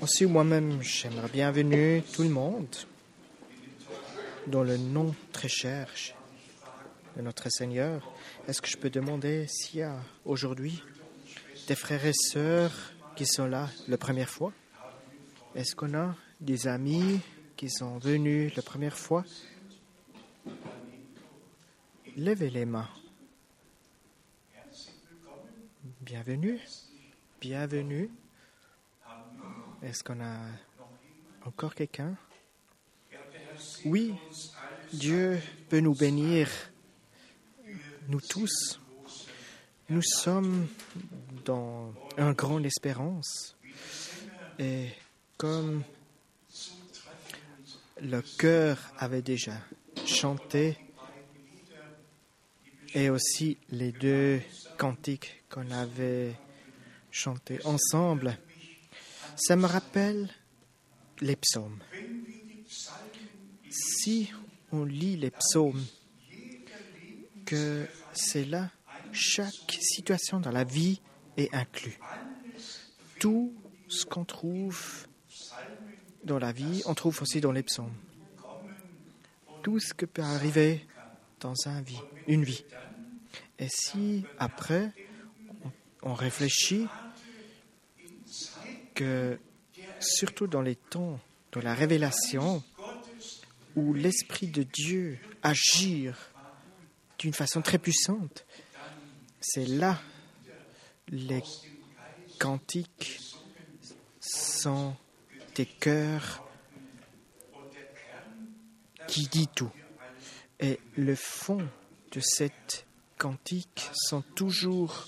Aussi, moi-même, j'aimerais bienvenue tout le monde dans le nom très cher de notre Seigneur. Est-ce que je peux demander s'il y a aujourd'hui des frères et sœurs qui sont là la première fois? Est-ce qu'on a des amis qui sont venus la première fois? Levez les mains. Bienvenue. Bienvenue. Est-ce qu'on a encore quelqu'un? Oui, Dieu peut nous bénir, nous tous. Nous sommes dans une grande espérance. Et comme le cœur avait déjà chanté, et aussi les deux cantiques qu'on avait chantés ensemble, ça me rappelle les psaumes. Si on lit les psaumes, que c'est là, chaque situation dans la vie est inclus. Tout ce qu'on trouve dans la vie, on trouve aussi dans les psaumes. Tout ce que peut arriver dans un vie, une vie. Et si après, on réfléchit surtout dans les temps de la révélation, où l'Esprit de Dieu agit d'une façon très puissante, c'est là les cantiques sont des cœurs qui dit tout. Et le fond de cette cantique sont toujours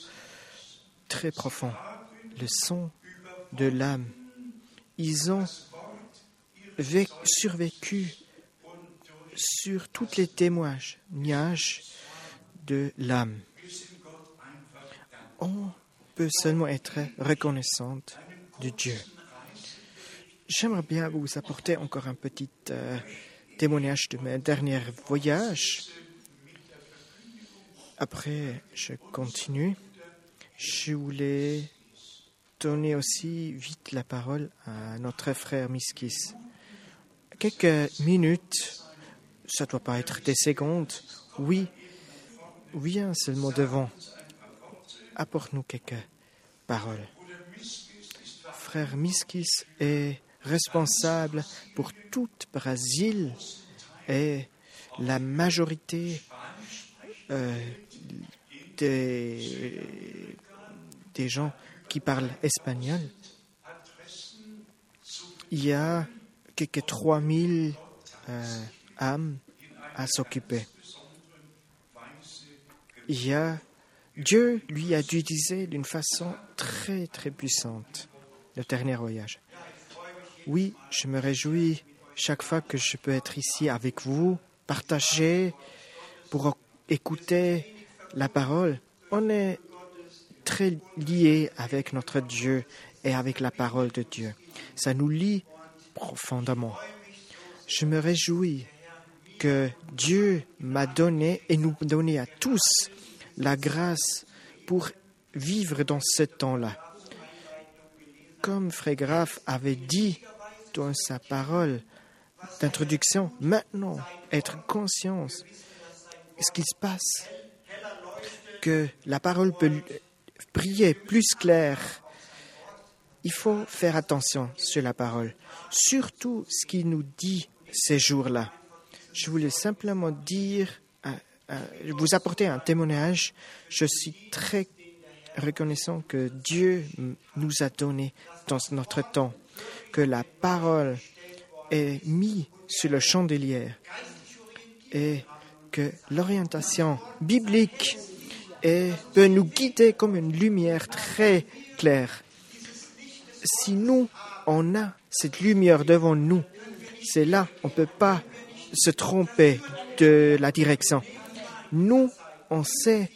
très profonds. Le son de l'âme. Ils ont survécu sur tous les témoignages de l'âme. On peut seulement être reconnaissante de Dieu. J'aimerais bien vous apporter encore un petit euh, témoignage de mon dernier voyage. Après, je continue. Je voulais donner aussi vite la parole à notre frère Miskis. Quelques minutes, ça doit pas être des secondes. Oui, viens seulement devant. Apporte-nous quelques paroles. Frère Miskis est responsable pour tout Brésil et la majorité euh, des, des gens qui parlent espagnol. Il y a quelques 3000 euh, âmes à s'occuper. Il y a, Dieu lui a utilisé d'une façon très très puissante le dernier voyage. Oui, je me réjouis chaque fois que je peux être ici avec vous, partager, pour écouter la parole. On est très lié avec notre Dieu et avec la parole de Dieu. Ça nous lie profondément. Je me réjouis que Dieu m'a donné et nous donné à tous la grâce pour vivre dans ce temps-là. Comme Frère Graf avait dit dans sa parole d'introduction, maintenant, être conscience ce qui se passe, que la parole peut prier plus clair. Il faut faire attention sur la parole, surtout ce qu'il nous dit ces jours-là. Je voulais simplement dire, vous apporter un témoignage. Je suis très reconnaissant que Dieu nous a donné dans notre temps, que la parole est mise sur le chandelier et que l'orientation biblique et peut nous guider comme une lumière très claire. Si nous, on a cette lumière devant nous, c'est là, on ne peut pas se tromper de la direction. Nous, on sait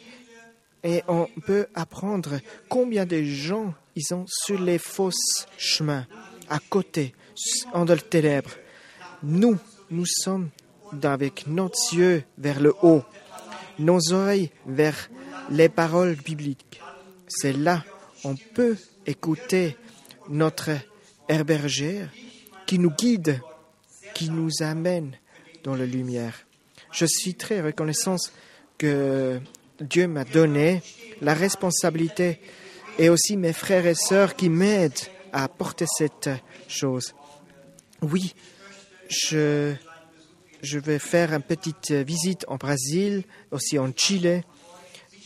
et on peut apprendre combien de gens ils ont sur les fausses chemins, à côté, en de ténèbres. Nous, nous sommes avec nos yeux vers le haut, nos oreilles vers les paroles bibliques. C'est là on peut écouter notre herbergère qui nous guide, qui nous amène dans la lumière. Je suis très reconnaissant que Dieu m'a donné la responsabilité et aussi mes frères et sœurs qui m'aident à porter cette chose. Oui, je, je vais faire une petite visite en Brésil, aussi en Chili,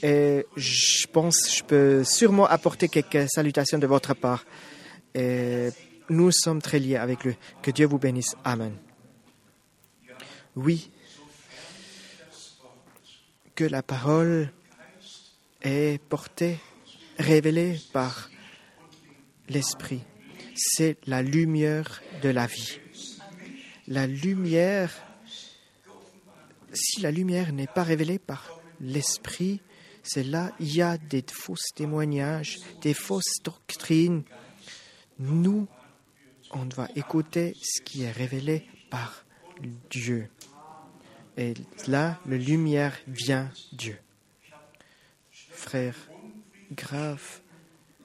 et je pense que je peux sûrement apporter quelques salutations de votre part. Et nous sommes très liés avec lui. Que Dieu vous bénisse. Amen. Oui, que la parole est portée, révélée par l'Esprit. C'est la lumière de la vie. La lumière, si la lumière n'est pas révélée par l'Esprit, c'est là il y a des faux témoignages, des fausses doctrines. Nous, on doit écouter ce qui est révélé par Dieu. Et là, la lumière vient Dieu. Frère, grave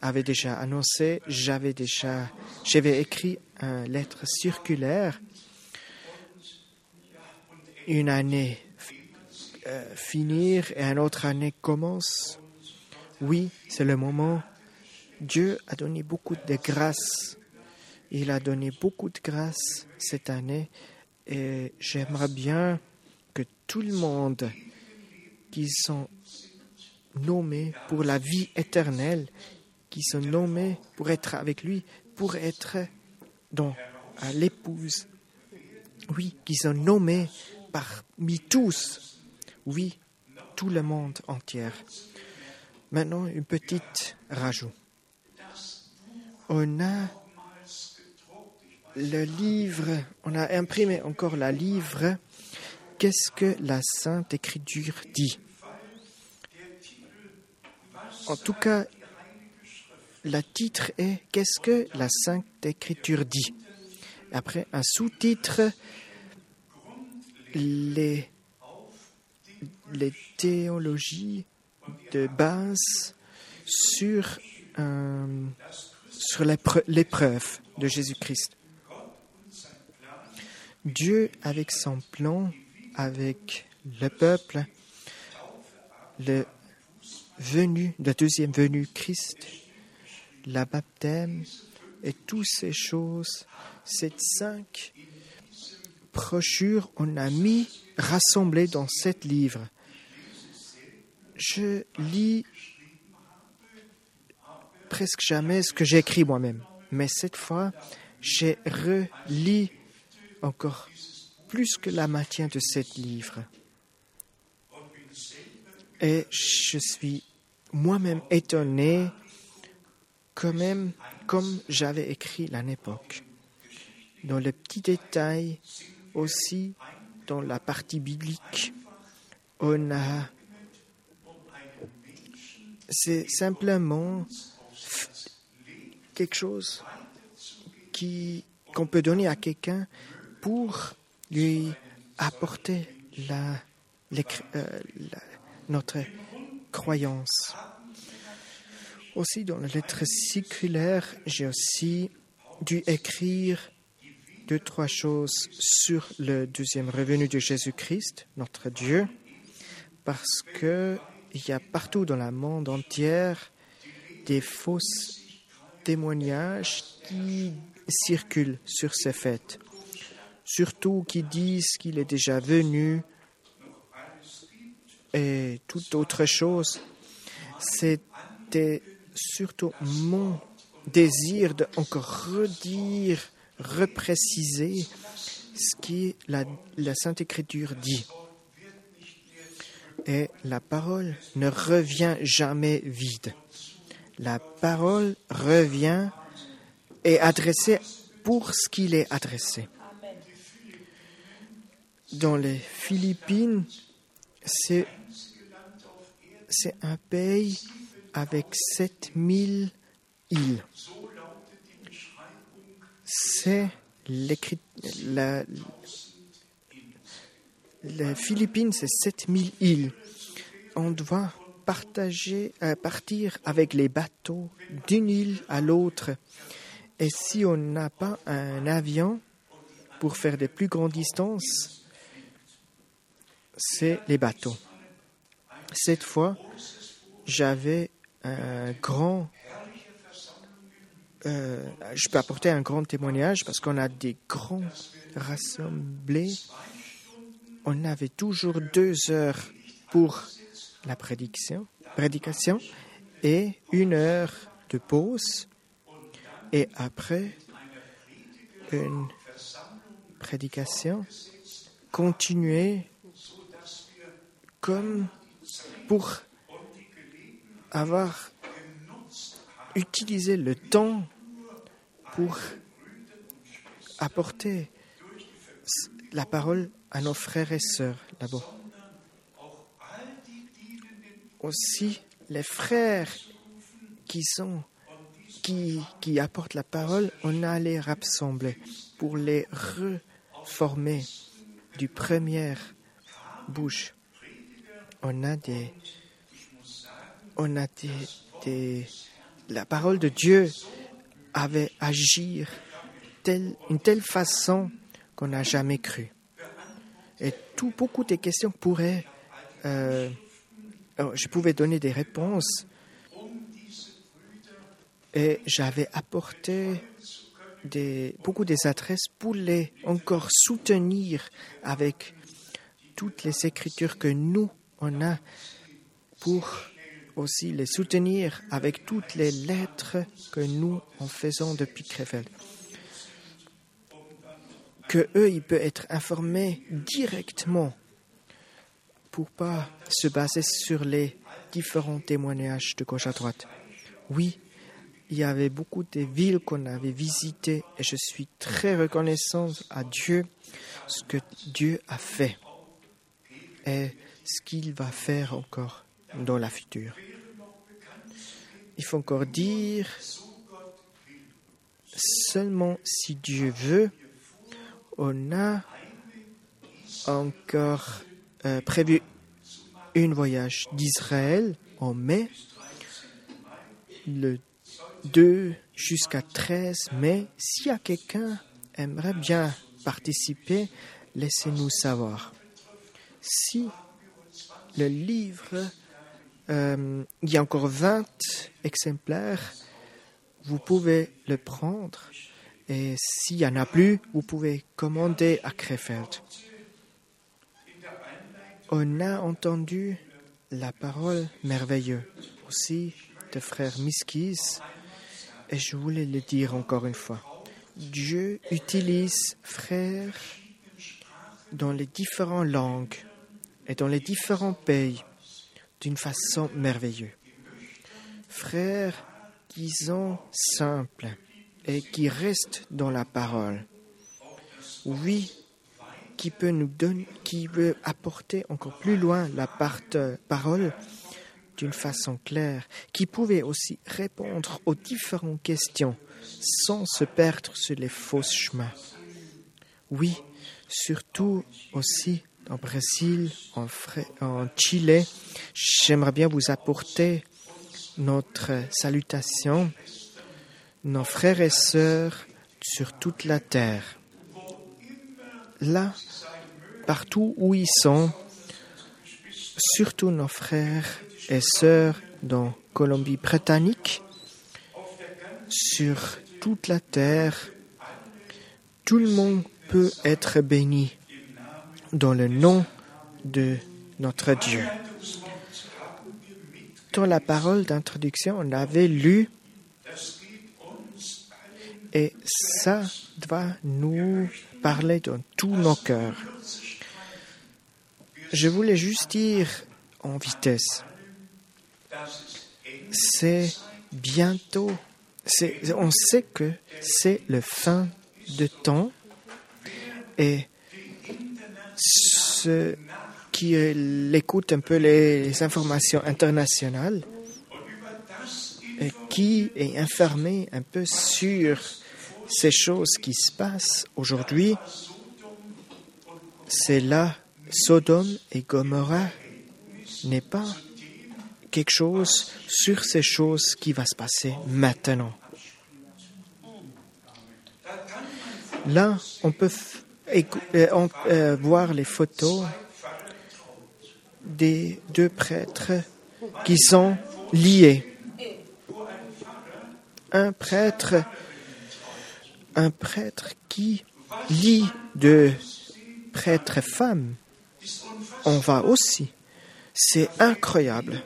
avait déjà annoncé, j'avais déjà, j'avais écrit une lettre circulaire. Une année euh, finir et une autre année commence. Oui, c'est le moment. Dieu a donné beaucoup de grâce. Il a donné beaucoup de grâce cette année et j'aimerais bien que tout le monde qui sont nommés pour la vie éternelle, qui sont nommés pour être avec lui, pour être dans l'épouse. Oui, qui sont nommés parmi tous. Oui, tout le monde entier. Maintenant, une petite rajout. On a le livre, on a imprimé encore le livre Qu'est-ce que la Sainte Écriture dit? En tout cas, le titre est Qu'est-ce que la Sainte Écriture dit Après, un sous-titre les, les théologies de base sur, euh, sur l'épreuve de Jésus-Christ. Dieu, avec son plan, avec le peuple, le venu, la deuxième venue Christ, la baptême et toutes ces choses, ces cinq on a mis rassemblées dans sept livres. Je lis presque jamais ce que j'écris moi-même, mais cette fois, j'ai relis encore plus que la moitié de cet livre. Et je suis moi-même étonné, quand même, comme j'avais écrit l'année l'époque. Dans les petits détails, aussi dans la partie biblique, on a. C'est simplement quelque chose qui qu'on peut donner à quelqu'un pour lui apporter la, euh, notre croyance. Aussi, dans la lettre circulaire, j'ai aussi dû écrire deux, trois choses sur le deuxième revenu de Jésus-Christ, notre Dieu, parce que il y a partout dans le monde entier des faux témoignages qui circulent sur ces fêtes surtout qui disent qu'il est déjà venu et toute autre chose. C'était surtout mon désir de encore redire, repréciser ce que la, la Sainte Écriture dit. Et la parole ne revient jamais vide. La parole revient et adressée pour ce qu'il est adressé dans les Philippines, c'est, c'est un pays avec 7000 îles. C'est la, les Philippines, c'est 7000 îles. On doit partager, euh, partir avec les bateaux d'une île à l'autre. Et si on n'a pas un avion pour faire des plus grandes distances, c'est les bateaux. Cette fois, j'avais un grand... euh, je peux apporter un grand témoignage parce qu'on a des grands rassemblés. On avait toujours deux heures pour la prédication et une heure de pause. Et après une prédication, continuer comme pour avoir utilisé le temps pour apporter la parole à nos frères et sœurs d'abord. Aussi, les frères qui sont qui, qui apportent la parole, on a les rassembler pour les reformer du première bouche. On a des on a des la parole de Dieu avait agir telle, une telle façon qu'on n'a jamais cru. Et tout, beaucoup de questions pourraient, euh, oh, je pouvais donner des réponses et j'avais apporté des, beaucoup des adresses pour les encore soutenir avec toutes les écritures que nous, on a pour aussi les soutenir avec toutes les lettres que nous en faisons depuis Krefeld. Que eux, ils peuvent être informés directement pour pas se baser sur les différents témoignages de gauche à droite. Oui, il y avait beaucoup de villes qu'on avait visitées et je suis très reconnaissant à Dieu ce que Dieu a fait et ce qu'il va faire encore dans la future. Il faut encore dire, seulement si Dieu veut, on a encore euh, prévu un voyage d'Israël en mai, le 2 jusqu'à 13 mai. S'il y a quelqu'un aimerait bien participer, laissez-nous savoir. Si le livre euh, il y a encore 20 exemplaires. Vous pouvez le prendre. Et s'il n'y en a plus, vous pouvez commander à Krefeld. On a entendu la parole merveilleuse aussi de frère Miskis. Et je voulais le dire encore une fois. Dieu utilise frères dans les différentes langues et dans les différents pays d'une façon merveilleuse. Frères qui sont simples et qui restent dans la parole. Oui, qui peut nous donner, qui veut apporter encore plus loin la parole d'une façon claire, qui pouvait aussi répondre aux différentes questions sans se perdre sur les faux chemins. Oui, surtout aussi en Brésil, en, en Chili. J'aimerais bien vous apporter notre salutation, nos frères et sœurs sur toute la terre. Là, partout où ils sont, surtout nos frères et sœurs dans Colombie-Britannique, sur toute la terre, tout le monde peut être béni dans le nom de notre Dieu. Dans la parole d'introduction, on avait lu et ça doit nous parler dans tous nos cœurs. Je voulais juste dire en vitesse, c'est bientôt, on sait que c'est le fin de temps et ceux qui écoutent un peu les informations internationales qui est informé un peu sur ces choses qui se passent aujourd'hui, c'est là Sodome et Gomorrah n'est pas quelque chose sur ces choses qui va se passer maintenant. Là, on peut voir les photos des deux prêtres qui sont liés. Un prêtre, un prêtre qui lie de prêtres femmes. On va aussi. C'est incroyable.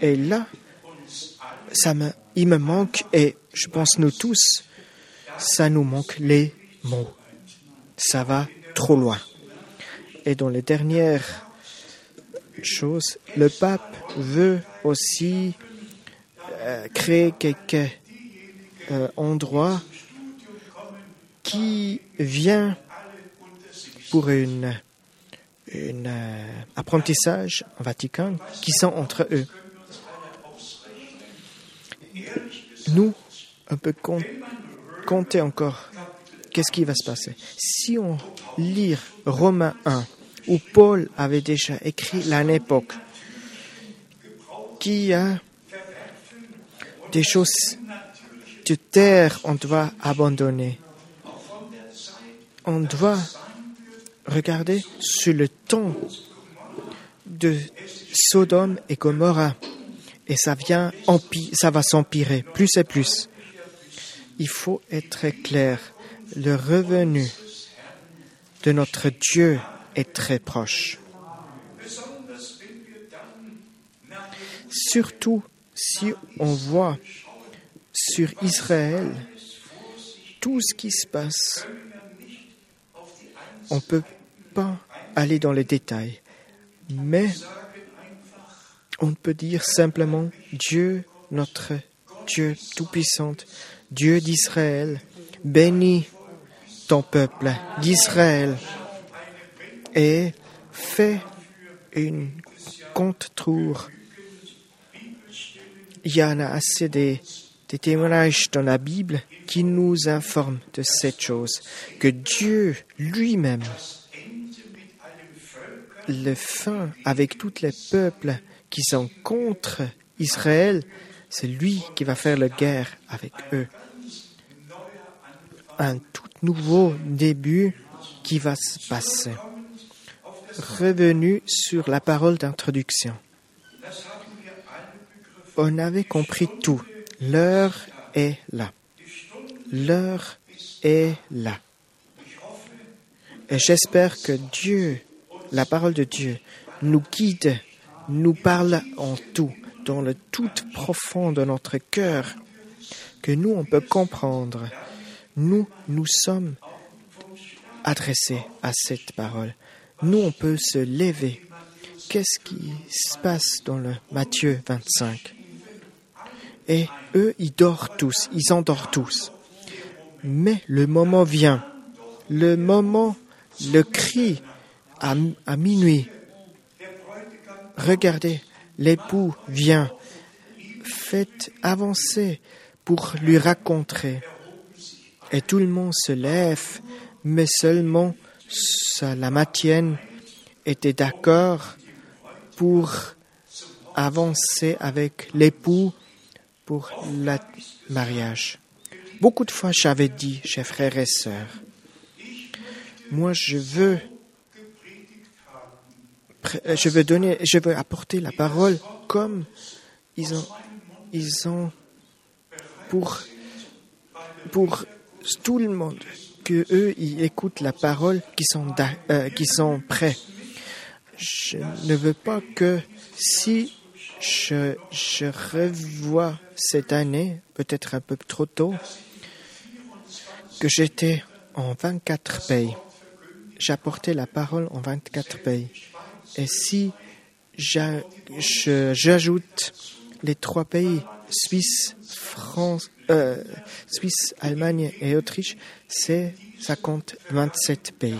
Et là, ça me, il me manque, et je pense nous tous, ça nous manque les mots. Ça va trop loin. Et dans les dernières choses, le pape veut aussi euh, créer quelques euh, endroits qui viennent pour une, une euh, apprentissage en Vatican qui sont entre eux. Nous, on peut compter encore qu'est-ce qui va se passer? Si on lit Romains 1, où Paul avait déjà écrit l'époque, qui a des choses de terre on doit abandonner. On doit regarder sur le temps de Sodome et Gomorrah et ça vient ça va s'empirer plus et plus. Il faut être clair. Le revenu de notre Dieu est très proche. Surtout si on voit sur Israël tout ce qui se passe. On ne peut pas aller dans les détails, mais on peut dire simplement Dieu, notre Dieu tout-puissant, Dieu d'Israël, bénis ton peuple d'Israël et fais une compte-tour. Il y en a assez des témoignages dans la Bible qui nous informent de cette chose, que Dieu lui-même, le fin avec tous les peuples qui sont contre Israël, c'est lui qui va faire la guerre avec eux. Un tout nouveau début qui va se passer. Revenu sur la parole d'introduction. On avait compris tout. L'heure est là. L'heure est là. Et j'espère que Dieu, la parole de Dieu, nous guide nous parle en tout, dans le tout profond de notre cœur, que nous, on peut comprendre. Nous, nous sommes adressés à cette parole. Nous, on peut se lever. Qu'est-ce qui se passe dans le Matthieu 25 Et eux, ils dorment tous, ils endorment tous. Mais le moment vient, le moment, le cri à, à minuit, Regardez, l'époux vient. Faites avancer pour lui raconter. Et tout le monde se lève, mais seulement la matienne était d'accord pour avancer avec l'époux pour le mariage. Beaucoup de fois, j'avais dit, chers frères et sœurs, moi je veux euh, je veux donner, je veux apporter la parole comme ils ont, pour tout le monde, que eux, ils écoutent la parole, qui sont, euh, qui sont prêts. Je ne veux pas que si je, je revois cette année, peut-être un peu trop tôt, que j'étais en 24 pays. J'apportais la parole en 24 pays. Et si j'ajoute les trois pays, Suisse, France, euh, Suisse, Allemagne et Autriche, c'est, ça compte 27 pays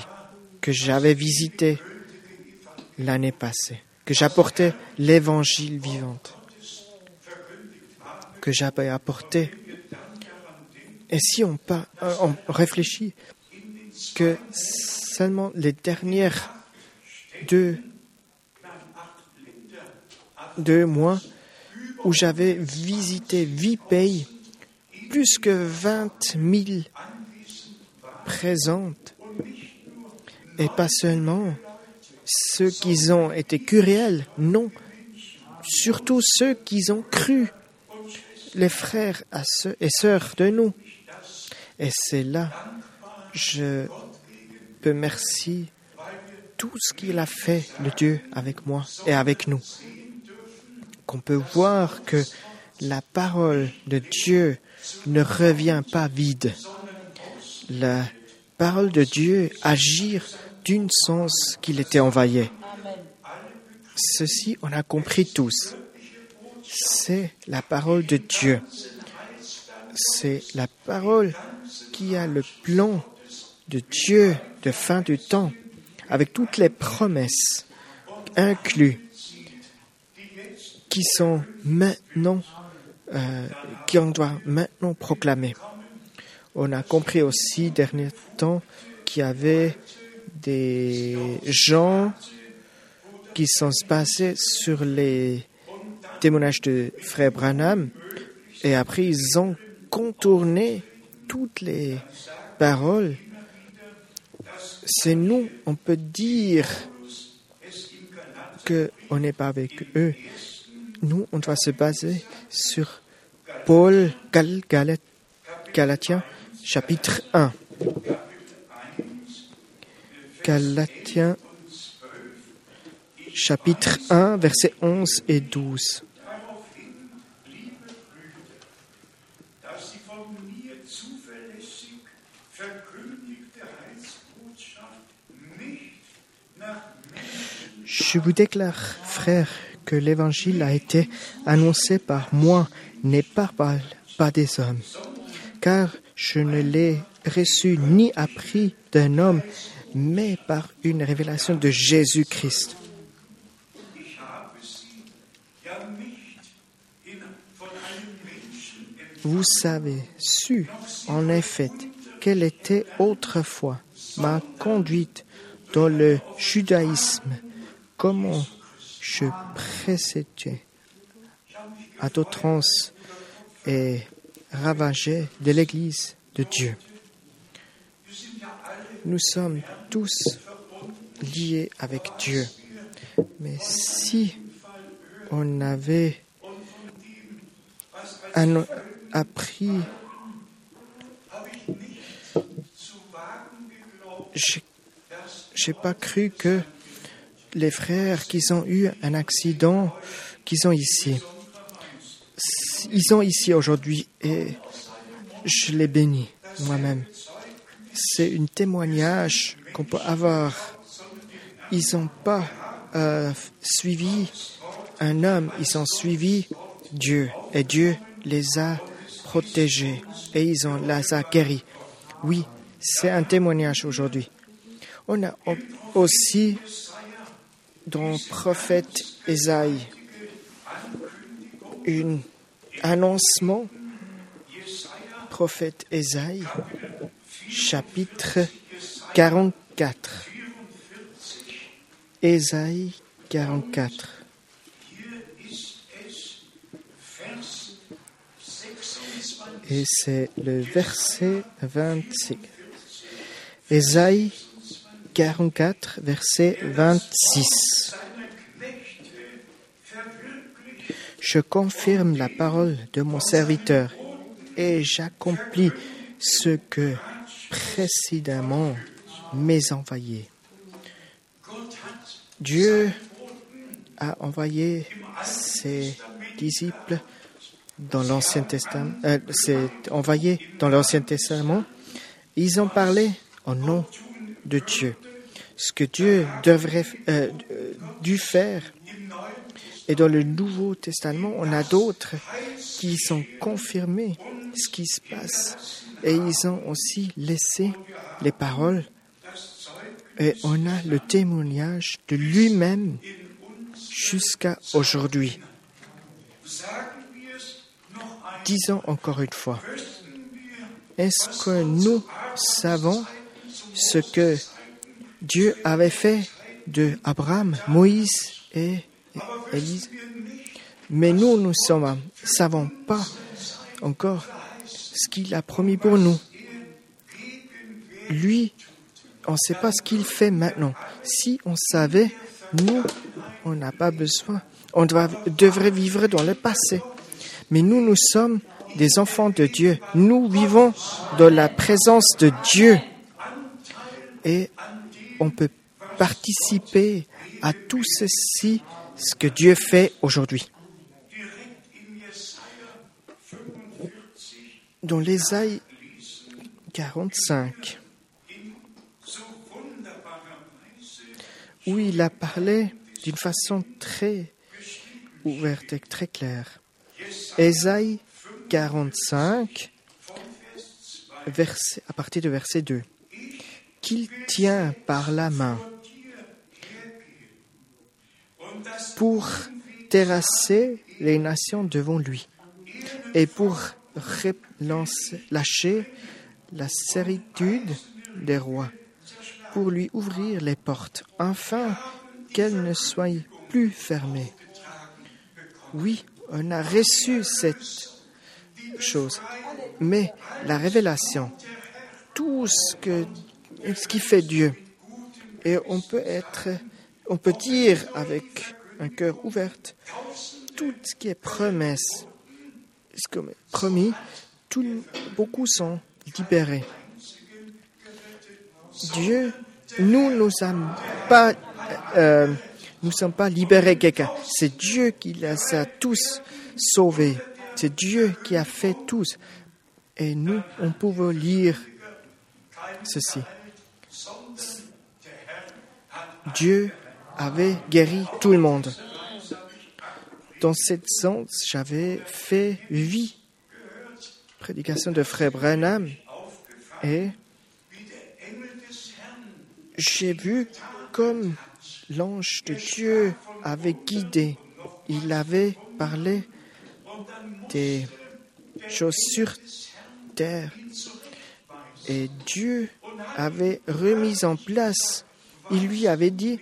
que j'avais visités l'année passée, que j'apportais l'évangile vivant, que j'avais apporté. Et si on, euh, on réfléchit que seulement les dernières deux deux mois où j'avais visité huit pays, plus que 20 000 présente. Et pas seulement ceux qui ont été curiels, non, surtout ceux qui ont cru, les frères et sœurs de nous. Et c'est là, je peux merci tout ce qu'il a fait, le Dieu, avec moi et avec nous. Qu'on peut voir que la parole de Dieu ne revient pas vide. La parole de Dieu agit d'une sens qu'il était envoyé. Ceci, on a compris tous. C'est la parole de Dieu. C'est la parole qui a le plan de Dieu de fin du temps, avec toutes les promesses incluses qui sont maintenant, euh, qui on doit maintenant proclamer. On a compris aussi dernier temps qu'il y avait des gens qui sont passés sur les témoignages de Frère Branham et après ils ont contourné toutes les paroles. C'est nous, on peut dire qu'on n'est pas avec eux. Nous, on doit se baser sur Paul Gal Galatiens chapitre 1. Galatiens chapitre 1, versets 11 et 12. Je vous déclare, frère, que l'évangile a été annoncé par moi, n'est pas par des hommes, car je ne l'ai reçu ni appris d'un homme, mais par une révélation de Jésus-Christ. Vous savez su, en effet, quelle était autrefois ma conduite dans le judaïsme, comment je précédais à d'outrance et ravageais de l'Église de Dieu. Nous sommes tous liés avec Dieu. Mais si on avait appris, j'ai pas cru que les frères qui ont eu un accident, qui sont ici, ils sont ici aujourd'hui et je les bénis moi-même c'est un témoignage qu'on peut avoir. Ils n'ont pas euh, suivi un homme, ils ont suivi Dieu. Et Dieu les a protégés et ils ont les a guéris. Oui, c'est un témoignage aujourd'hui. On a aussi dans le prophète Esaïe un annoncement. Prophète Esaïe chapitre 44. Ésaïe 44. Et c'est le verset 26. Ésaïe 44, verset 26. Je confirme la parole de mon serviteur et j'accomplis ce que précédemment mes envoyés. Dieu a envoyé ses disciples dans l'Ancien Testament, euh, dans l'Ancien Testament. Ils ont parlé au nom de Dieu. Ce que Dieu devrait euh, dû faire. Et dans le Nouveau Testament, on a d'autres qui sont confirmés ce qui se passe et ils ont aussi laissé les paroles. Et on a le témoignage de lui-même jusqu'à aujourd'hui. Disons encore une fois, est-ce que nous savons ce que Dieu avait fait de Abraham, Moïse et Élise Mais nous, nous ne savons pas encore ce qu'il a promis pour nous. lui, on ne sait pas ce qu'il fait maintenant. Si on savait, nous, on n'a pas besoin. On devrait vivre dans le passé. Mais nous, nous sommes des enfants de Dieu. Nous vivons dans la présence de Dieu. Et on peut participer à tout ceci, ce que Dieu fait aujourd'hui. Dans l'Ésaïe 45, où il a parlé d'une façon très ouverte et très claire. Ésaïe 45, verset, à partir de verset 2. Qu'il tient par la main pour terrasser les nations devant lui et pour lâcher la certitude des rois, pour lui ouvrir les portes, afin qu'elles ne soient plus fermées. Oui, on a reçu cette chose, mais la révélation, tout ce, que, ce qui fait Dieu, et on peut être, on peut dire avec un cœur ouvert, tout ce qui est promesse, ce qui est promis, beaucoup sont libérés. Dieu, nous ne sommes pas, euh, nous sommes pas libérés quelqu'un. C'est Dieu qui les a tous sauvés. C'est Dieu qui a fait tous. Et nous, on pouvait lire ceci. Dieu avait guéri tout le monde. Dans cette sens, j'avais fait huit prédications de Frère Branham et j'ai vu comme l'ange de Dieu avait guidé. Il avait parlé des choses sur terre. Et Dieu avait remis en place. Il lui avait dit,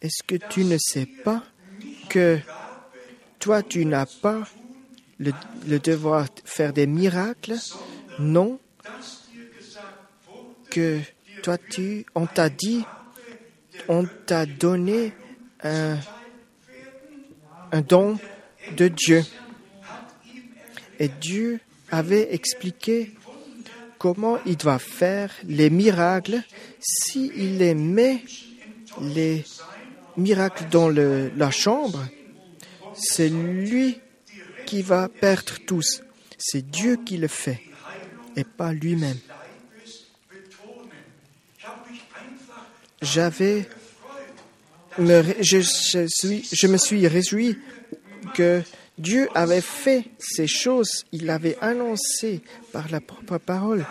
est-ce que tu ne sais pas que toi, tu n'as pas le, devoir de faire des miracles? Non. Que toi, tu, on t'a dit, on t'a donné un, un don de Dieu. Et Dieu avait expliqué comment il doit faire les miracles s'il les met les miracles dans la chambre. C'est lui qui va perdre tous. C'est Dieu qui le fait et pas lui-même. J'avais, je me suis réjoui que Dieu avait fait ces choses, il avait annoncé par la propre parole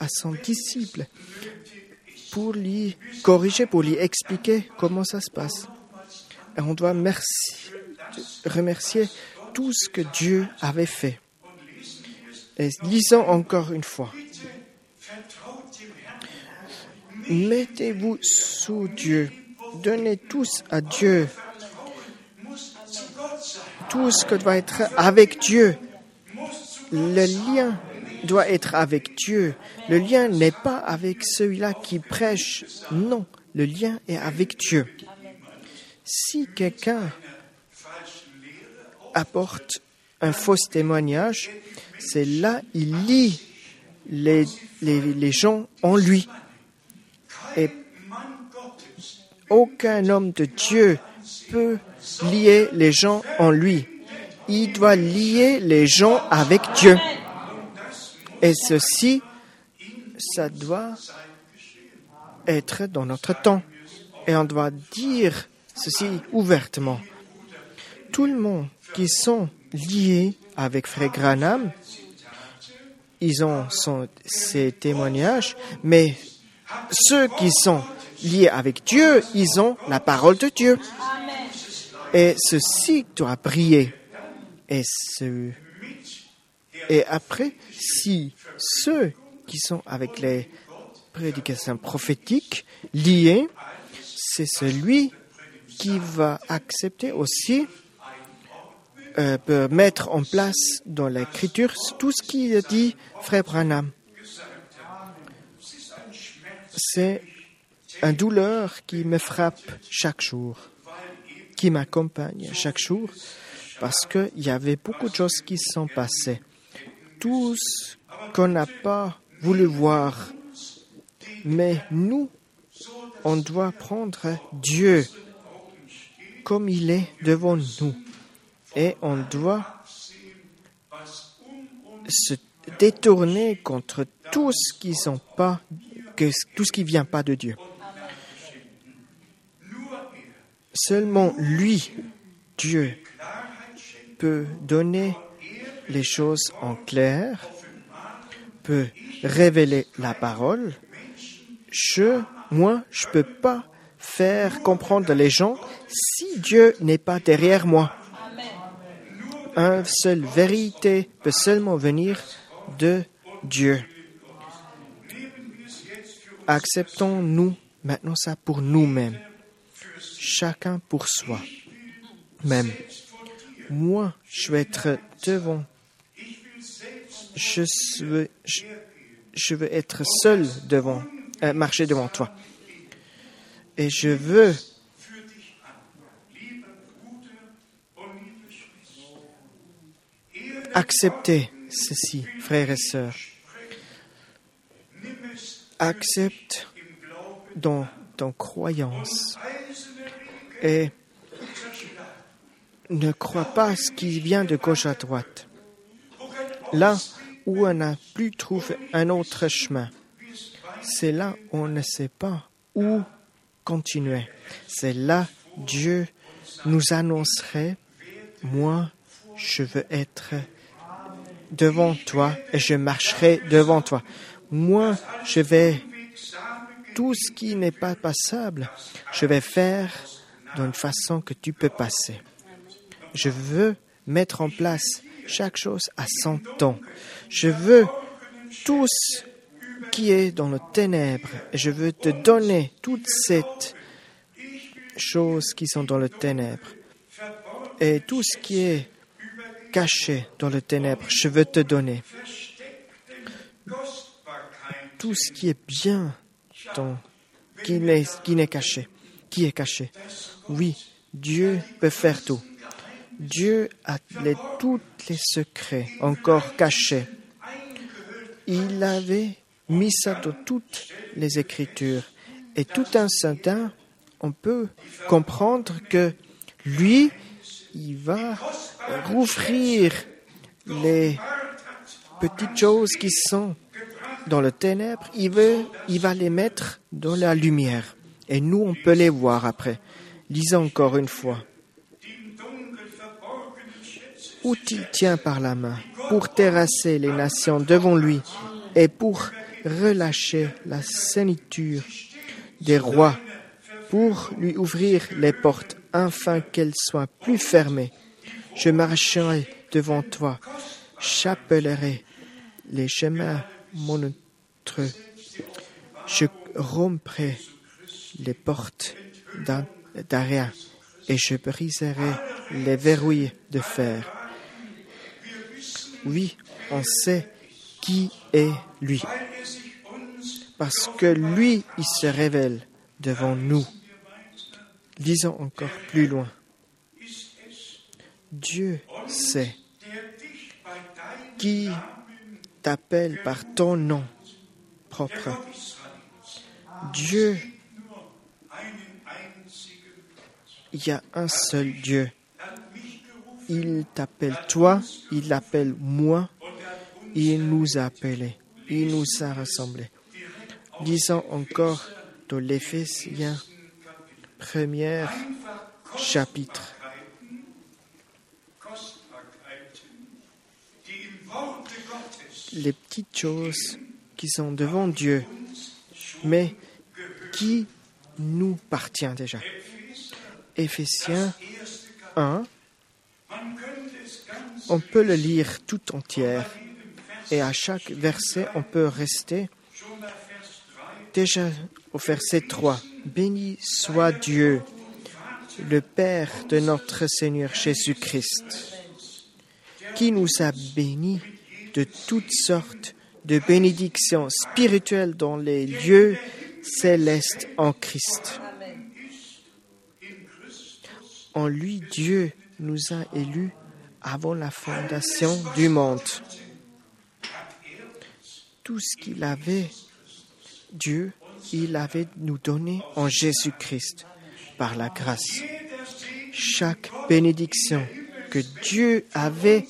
à son disciple pour lui corriger, pour lui expliquer comment ça se passe. On doit merci, remercier tout ce que Dieu avait fait. Lisons encore une fois. Mettez-vous sous Dieu. Donnez tous à Dieu tout ce que doit être avec Dieu. Le lien doit être avec Dieu. Le lien n'est pas avec celui-là qui prêche. Non, le lien est avec Dieu. Si quelqu'un apporte un faux témoignage, c'est là il lie les, les, les gens en lui. Et aucun homme de Dieu peut lier les gens en lui. Il doit lier les gens avec Dieu. Et ceci, ça doit être dans notre temps. Et on doit dire ceci ouvertement. Tout le monde qui sont liés avec Frère Granham, ils ont son, ces témoignages, mais ceux qui sont liés avec Dieu, ils ont la parole de Dieu. Et ceci doit briller. Et, ce... et après, si ceux qui sont avec les prédications prophétiques liés, c'est celui qui va accepter aussi, euh, peut mettre en place dans l'écriture tout ce qu'il dit Frère Branham. C'est une douleur qui me frappe chaque jour, qui m'accompagne chaque jour, parce qu'il y avait beaucoup de choses qui sont passées. Tout ce qu'on n'a pas voulu voir. Mais nous, on doit prendre Dieu comme il est devant nous. Et on doit se détourner contre tout ce qui sont pas, tout ce qui vient pas de Dieu. Seulement lui, Dieu, peut donner les choses en clair, peut révéler la parole. Je, moi, je peux pas faire comprendre les gens si Dieu n'est pas derrière moi. Un seul vérité peut seulement venir de Dieu. Acceptons-nous maintenant ça pour nous-mêmes, chacun pour soi même. Moi, je vais être devant. Je veux, je, veux être seul devant, euh, marcher devant toi. Et je veux accepter ceci, frères et sœurs. Accepte dans ton croyance et ne crois pas ce qui vient de gauche à droite. Là où on n'a plus trouvé un autre chemin, c'est là où on ne sait pas où continuer. C'est là Dieu nous annoncerait, moi, je veux être devant toi et je marcherai devant toi. Moi, je vais tout ce qui n'est pas passable, je vais faire d'une façon que tu peux passer. Je veux mettre en place chaque chose à son temps. Je veux tout ce qui est dans le ténèbres et je veux te donner toutes ces choses qui sont dans le ténèbre. Et tout ce qui est caché dans le ténèbre, je veux te donner. Tout ce qui est bien, qui n'est caché, qui est caché. Oui, Dieu peut faire tout. Dieu a les, tous les secrets encore cachés. Il avait mis ça dans toutes les Écritures. Et tout un certain, on peut comprendre que lui, il va rouvrir les petites choses qui sont dans le ténèbre, il, veut, il va les mettre dans la lumière. Et nous, on peut les voir après. Lisons encore une fois où il tient par la main pour terrasser les nations devant lui et pour relâcher la sainiture des rois, pour lui ouvrir les portes afin qu'elles soient plus fermées. Je marcherai devant toi, j'appellerai les chemins montreux, je romprai les portes d'Aria et je briserai les verrouilles de fer. Oui, on sait qui est lui. Parce que lui, il se révèle devant nous. Lisons encore plus loin. Dieu sait qui t'appelle par ton nom propre. Dieu, il y a un seul Dieu il t'appelle toi, il l'appelle moi, il nous a appelés, il nous a rassemblés. Disons encore dans l'Éphésiens, premier chapitre. Les petites choses qui sont devant Dieu, mais qui nous appartient déjà. Éphésiens 1, on peut le lire tout entière et à chaque verset, on peut rester. Déjà au verset 3, Béni soit Dieu, le Père de notre Seigneur Jésus-Christ, qui nous a bénis de toutes sortes de bénédictions spirituelles dans les lieux céleste en Christ. En lui, Dieu nous a élus avant la fondation du monde. Tout ce qu'il avait, Dieu, il avait nous donné en Jésus-Christ par la grâce. Chaque bénédiction que Dieu avait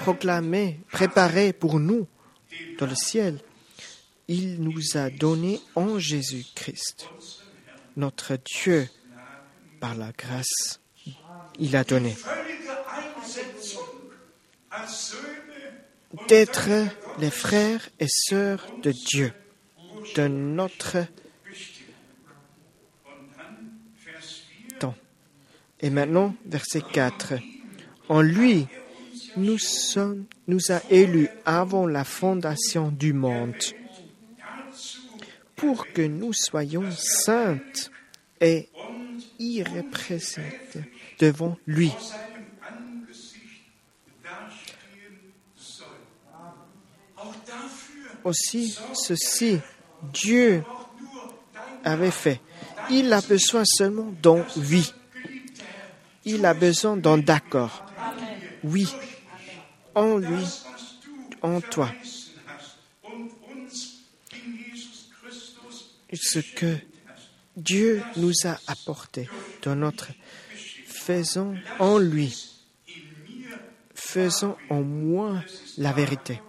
proclamée, préparée pour nous dans le ciel, il nous a donné en Jésus-Christ. Notre Dieu, par la grâce, il a donné. D'être les frères et sœurs de Dieu, de notre temps. Et maintenant, verset 4. En lui, nous, sommes, nous a élus avant la fondation du monde pour que nous soyons saintes et irrépressibles devant lui. Aussi, ceci, Dieu avait fait. Il a besoin seulement d'un oui. Il a besoin d'un d'accord. Oui, en lui, en toi. Ce que Dieu nous a apporté dans notre faisant en lui, faisant en moi la vérité.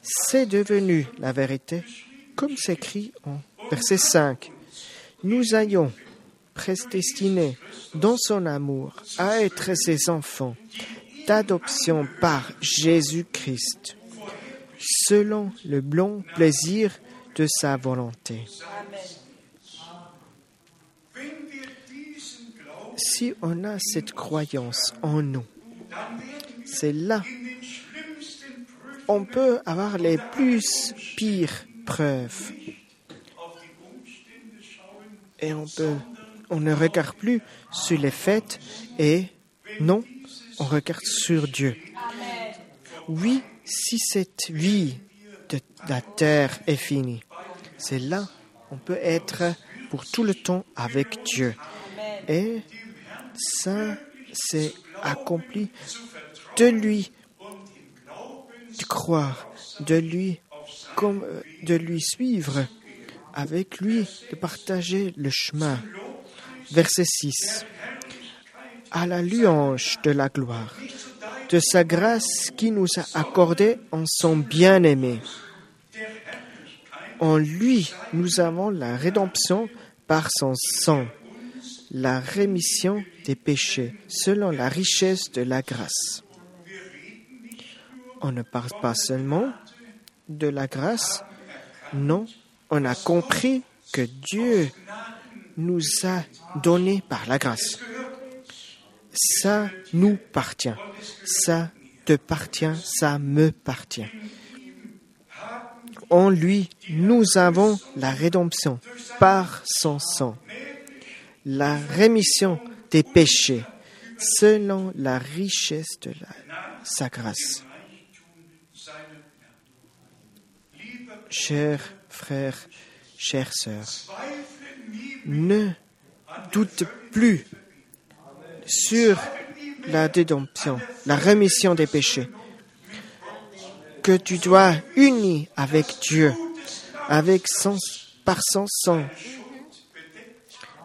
C'est devenu la vérité, comme s'écrit en verset 5. Nous ayons prédestinés dans son amour à être ses enfants d'adoption par Jésus-Christ, selon le bon plaisir de sa volonté. Si on a cette croyance en nous, c'est là on peut avoir les plus pires preuves. Et on peut, on ne regarde plus sur les faits et non, on regarde sur Dieu. Oui, si cette vie de la terre est finie, c'est là on peut être pour tout le temps avec Dieu. Ça, c'est accompli de lui, de croire, de lui, comme de lui suivre, avec lui, de partager le chemin. Verset 6 à la louange de la gloire, de sa grâce qui nous a accordé en son bien-aimé. En lui, nous avons la rédemption par son sang, la rémission des péchés, selon la richesse de la grâce. On ne parle pas seulement de la grâce, non, on a compris que Dieu nous a donné par la grâce ça nous appartient. Ça te appartient, ça me appartient. En lui, nous avons la rédemption par son sang, la rémission des péchés, selon la richesse de sa grâce. Chers frères, chères sœurs, ne doute plus sur la rédemption, la rémission des péchés, que tu dois unir avec Dieu, avec par son sang.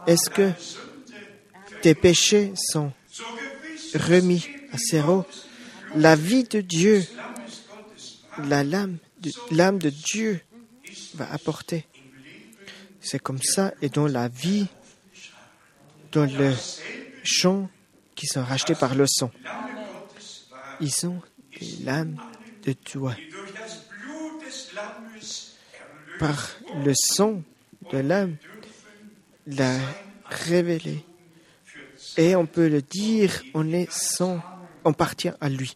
Est-ce que tes péchés sont remis à zéro? La vie de Dieu, la lame de, l'âme de Dieu va apporter. C'est comme ça et dans la vie, dans le champs qui sont rachetés par le sang. Ils sont l'âme de toi. Par le sang de l'âme, l'a révélé. Et on peut le dire, on est sans, on appartient à lui.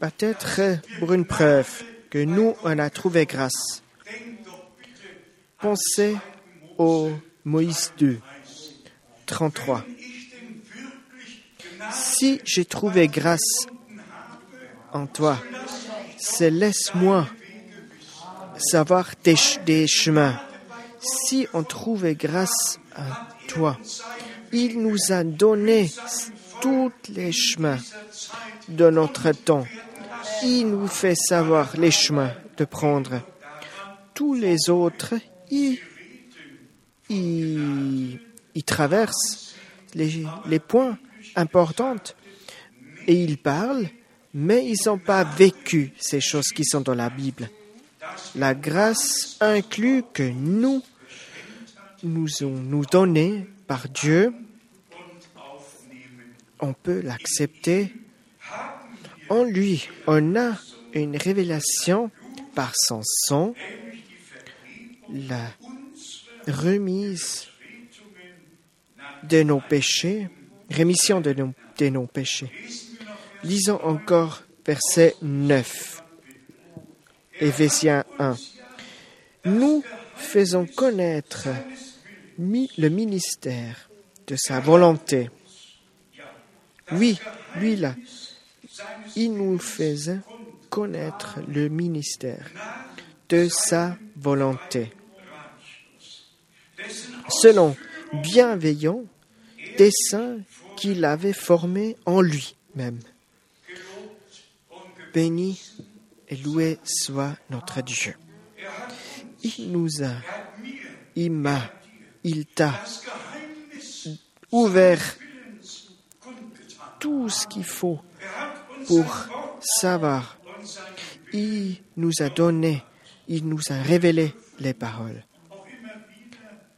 Peut-être pour une preuve que nous, on a trouvé grâce. Pensez au Moïse 2. 33. Si j'ai trouvé grâce en toi, c'est laisse-moi savoir des, des chemins. Si on trouvait grâce à toi, il nous a donné tous les chemins de notre temps. Il nous fait savoir les chemins de prendre. Tous les autres, ils, traversent les, les points importants et ils parlent, mais ils n'ont pas vécu ces choses qui sont dans la Bible. La grâce inclut que nous nous nous donné par Dieu, on peut l'accepter. En lui, on a une révélation par son sang, la remise de nos péchés, rémission de nos, de nos péchés. Lisons encore verset 9. Éphésiens 1. Nous faisons connaître le ministère de sa volonté. Oui, lui là, il nous faisait connaître le ministère de sa volonté. Selon bienveillant dessein qu'il avait formé en lui-même. Béni et loué soit notre Dieu. Il nous a, il m'a, il t'a ouvert tout ce qu'il faut pour savoir. Il nous a donné, il nous a révélé les paroles.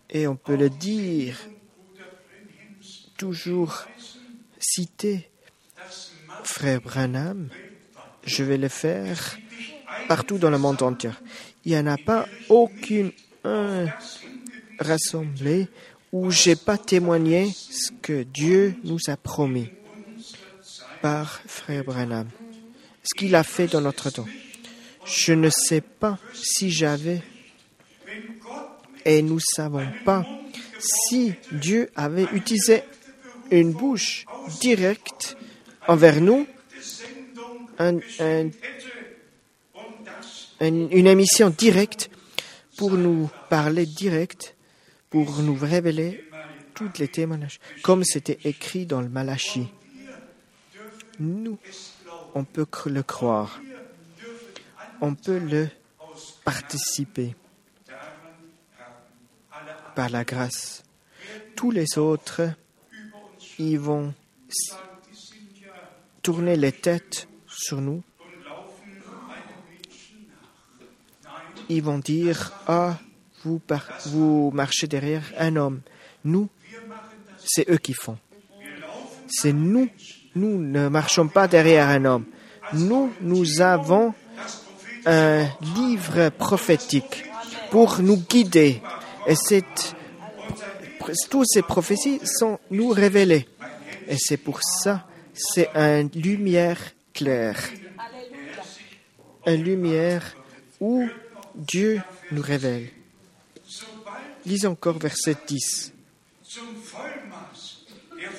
Et on peut le dire, toujours citer frère Branham, je vais le faire partout dans le monde entier. Il n'y en a pas aucune un rassemblée où j'ai pas témoigné ce que Dieu nous a promis par frère Branham, ce qu'il a fait dans notre temps. Je ne sais pas si j'avais et nous savons pas si Dieu avait utilisé une bouche directe envers nous, un, un, une émission directe pour nous parler direct, pour nous révéler toutes les témoignages, comme c'était écrit dans le Malachi. Nous, on peut le croire, on peut le participer par la grâce. Tous les autres, ils vont tourner les têtes sur nous. Ils vont dire, ah, vous, marchez derrière un homme. Nous, c'est eux qui font. C'est nous, nous ne marchons pas derrière un homme. Nous, nous avons un livre prophétique pour nous guider. Et toutes ces prophéties sont nous révélées. Et c'est pour ça, c'est une lumière claire. Une lumière où Dieu nous révèle. Lisons encore verset 10.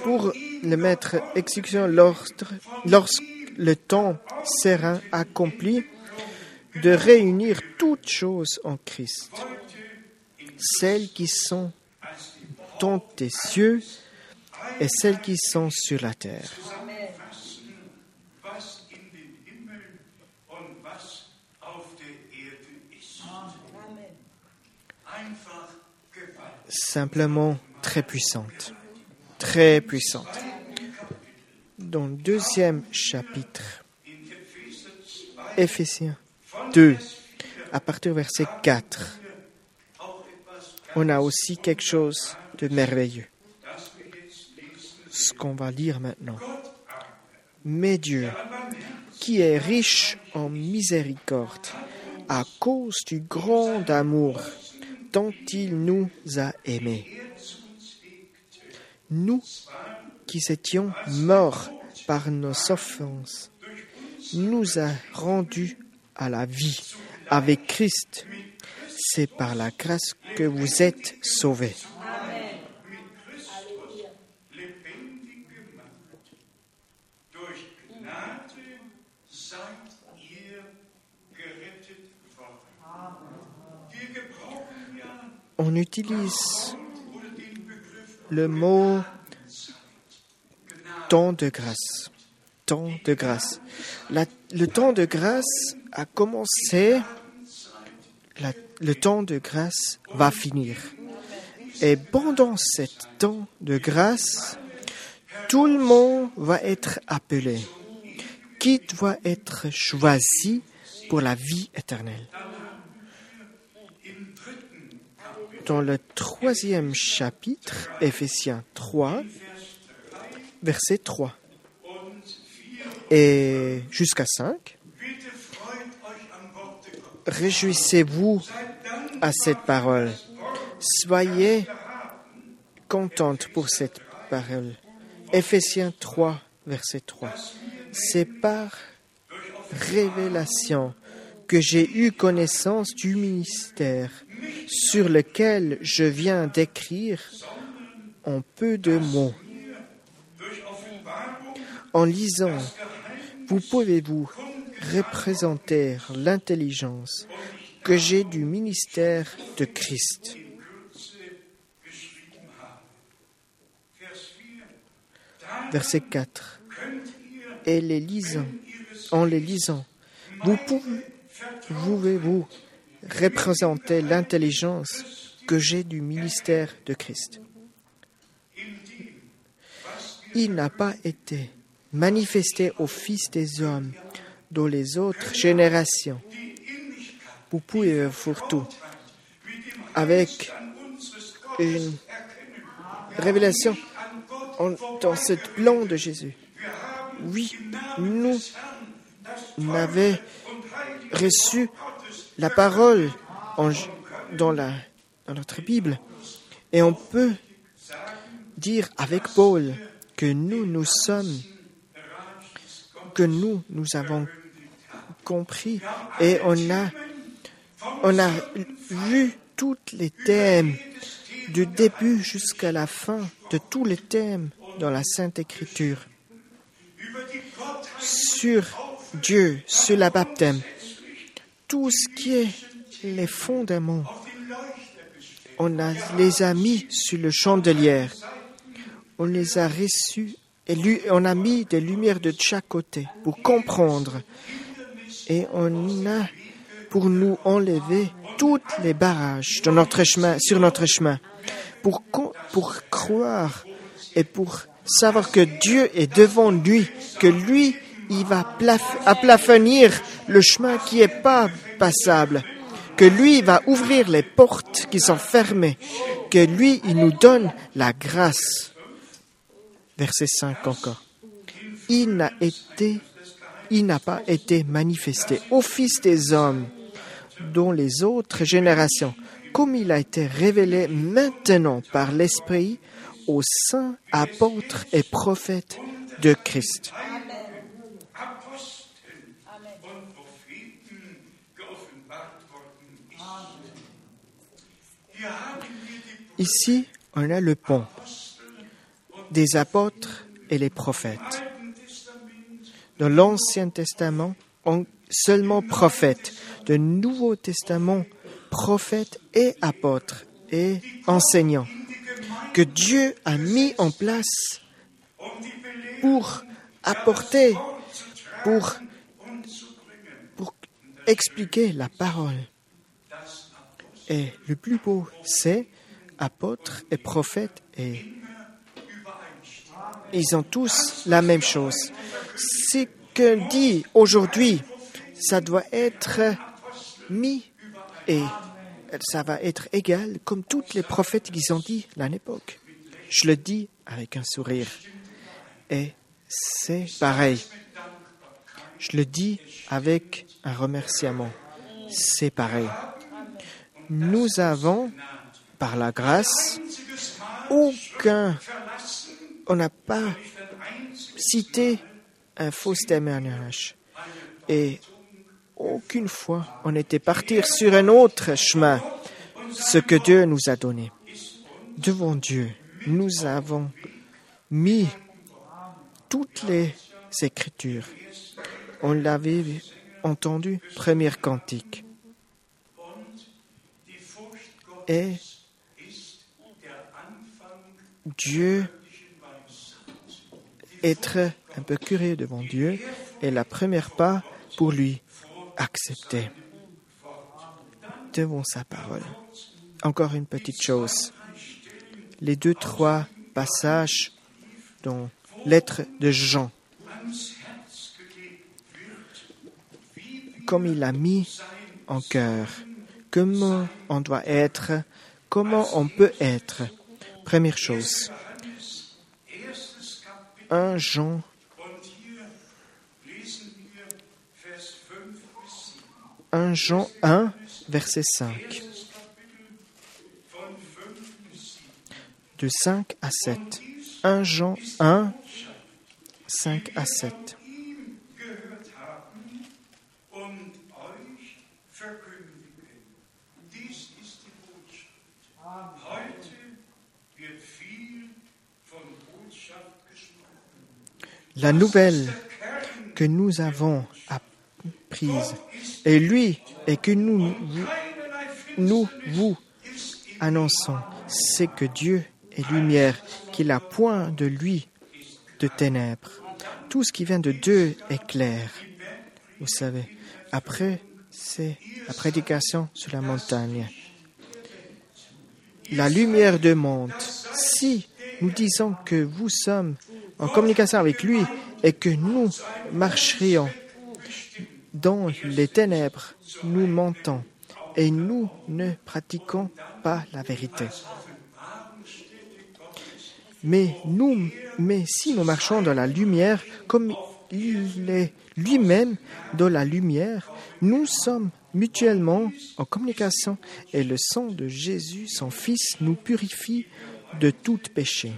Pour le mettre exécution lorsque le temps sera accompli de réunir toutes choses en Christ, celles qui sont dans tes cieux et celles qui sont sur la terre. Simplement très puissante, très puissante. Dans le deuxième chapitre, Éphésiens 2, à partir du verset 4, on a aussi quelque chose de merveilleux. Ce qu'on va lire maintenant. Mais Dieu, qui est riche en miséricorde, à cause du grand amour dont il nous a aimés. Nous qui étions morts par nos offenses, nous a rendus à la vie avec Christ. C'est par la grâce que vous êtes sauvés. on le mot temps de grâce. Temps de grâce. Le temps de grâce a commencé, le temps de grâce va finir. Et pendant ce temps de grâce, tout le monde va être appelé. Qui doit être choisi pour la vie éternelle? Dans le troisième chapitre, Éphésiens 3, verset 3 et jusqu'à 5, Réjouissez-vous à cette parole. Soyez contente pour cette parole. Éphésiens 3, verset 3. C'est par révélation que j'ai eu connaissance du ministère sur lequel je viens d'écrire en peu de mots. En lisant, vous pouvez-vous représenter l'intelligence que j'ai du ministère de Christ. Verset 4. Et les lisant, en les lisant, vous pouvez- pouvez-vous représenter l'intelligence que j'ai du ministère de Christ? Il n'a pas été manifesté au Fils des hommes dans les autres générations. Vous pouvez faire tout avec une révélation dans ce plan de Jésus. Oui, nous n'avons reçu la parole en- dans, la, dans notre Bible. Et on peut dire avec Paul que nous, nous sommes, que nous, nous avons compris et on a, on a vu tous les thèmes du début jusqu'à la fin de tous les thèmes dans la Sainte Écriture sur Dieu, sur la baptême, tout ce qui est les fondements. On a, les a mis sur le chandelier. On les a reçus et on a mis des lumières de chaque côté pour comprendre. Et on a pour nous enlever toutes les barrages sur notre chemin, pour, croire et pour savoir que Dieu est devant lui, que lui, il va plaf- aplafonir le chemin qui n'est pas passable, que lui va ouvrir les portes qui sont fermées, que lui, il nous donne la grâce. Verset 5 encore. Il n'a été, il n'a pas été manifesté au Fils des hommes dans les autres générations, comme il a été révélé maintenant par l'Esprit aux saints apôtres et prophètes de Christ. Ici, on a le pont des apôtres et les prophètes. Dans l'Ancien Testament, on seulement prophètes. Dans le Nouveau Testament, prophètes et apôtres et enseignants que Dieu a mis en place pour apporter, pour, pour expliquer la parole. Et le plus beau, c'est apôtres et prophètes et ils ont tous la même chose. Ce que dit aujourd'hui, ça doit être mis et ça va être égal comme tous les prophètes qu'ils ont dit à l'époque. Je le dis avec un sourire. Et c'est pareil. Je le dis avec un remerciement. C'est pareil. Nous avons, par la grâce, aucun, on n'a pas cité un faux témoignage. Et aucune fois on était parti sur un autre chemin, ce que Dieu nous a donné. Devant Dieu, nous avons mis toutes les Écritures. On l'avait entendu, première cantique. Et Dieu, être un peu curieux devant Dieu est la première pas pour lui accepter devant sa parole. Encore une petite chose. Les deux, trois passages dans l'être de Jean, comme il a mis en cœur, comment on doit être, comment on peut être? Première chose, 1 Jean Und hier lesen wir Vers 5 bis 7. 1 Jean 1, verset 5. Von 5 bis 7. De 5 à 7. 1 Jean 1, 5 à 7. La nouvelle que nous avons apprise est lui et que nous, vous- annonçons, c'est que Dieu est lumière, qu'il a point de lui de ténèbres. Tout ce qui vient de Dieu est clair. Vous savez, après, c'est la prédication sur la montagne. La lumière du monde. Si nous disons que vous sommes en communication avec lui et que nous marcherions dans les ténèbres, nous mentons et nous ne pratiquons pas la vérité. Mais nous, si nous marchons dans la lumière, comme il est lui-même dans la lumière, nous sommes mutuellement en communication et le sang de Jésus, son Fils, nous purifie de tout péché.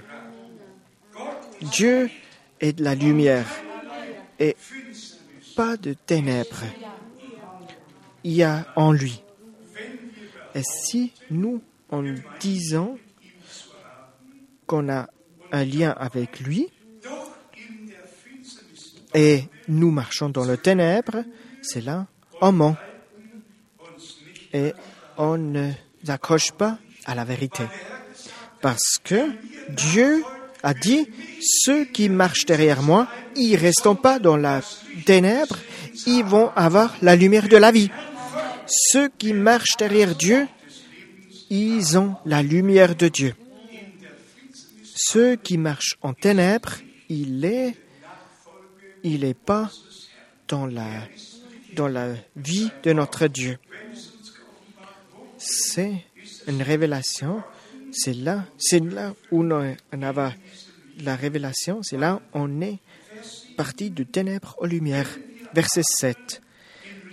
Dieu est de la lumière et pas de ténèbres. Il y a en lui. Et si nous, en disant qu'on a un lien avec lui et nous marchons dans le ténèbre, c'est là, on ment. Et on ne s'accroche pas à la vérité. Parce que Dieu a dit, ceux qui marchent derrière moi, ils restent pas dans la ténèbre, ils vont avoir la lumière de la vie. Ceux qui marchent derrière Dieu, ils ont la lumière de Dieu. Ceux qui marchent en ténèbres, il est, il est pas dans la vie de notre Dieu. C'est une révélation. C'est là, c'est là où on on a la révélation. C'est là où on est parti de ténèbres aux lumières. Verset 7.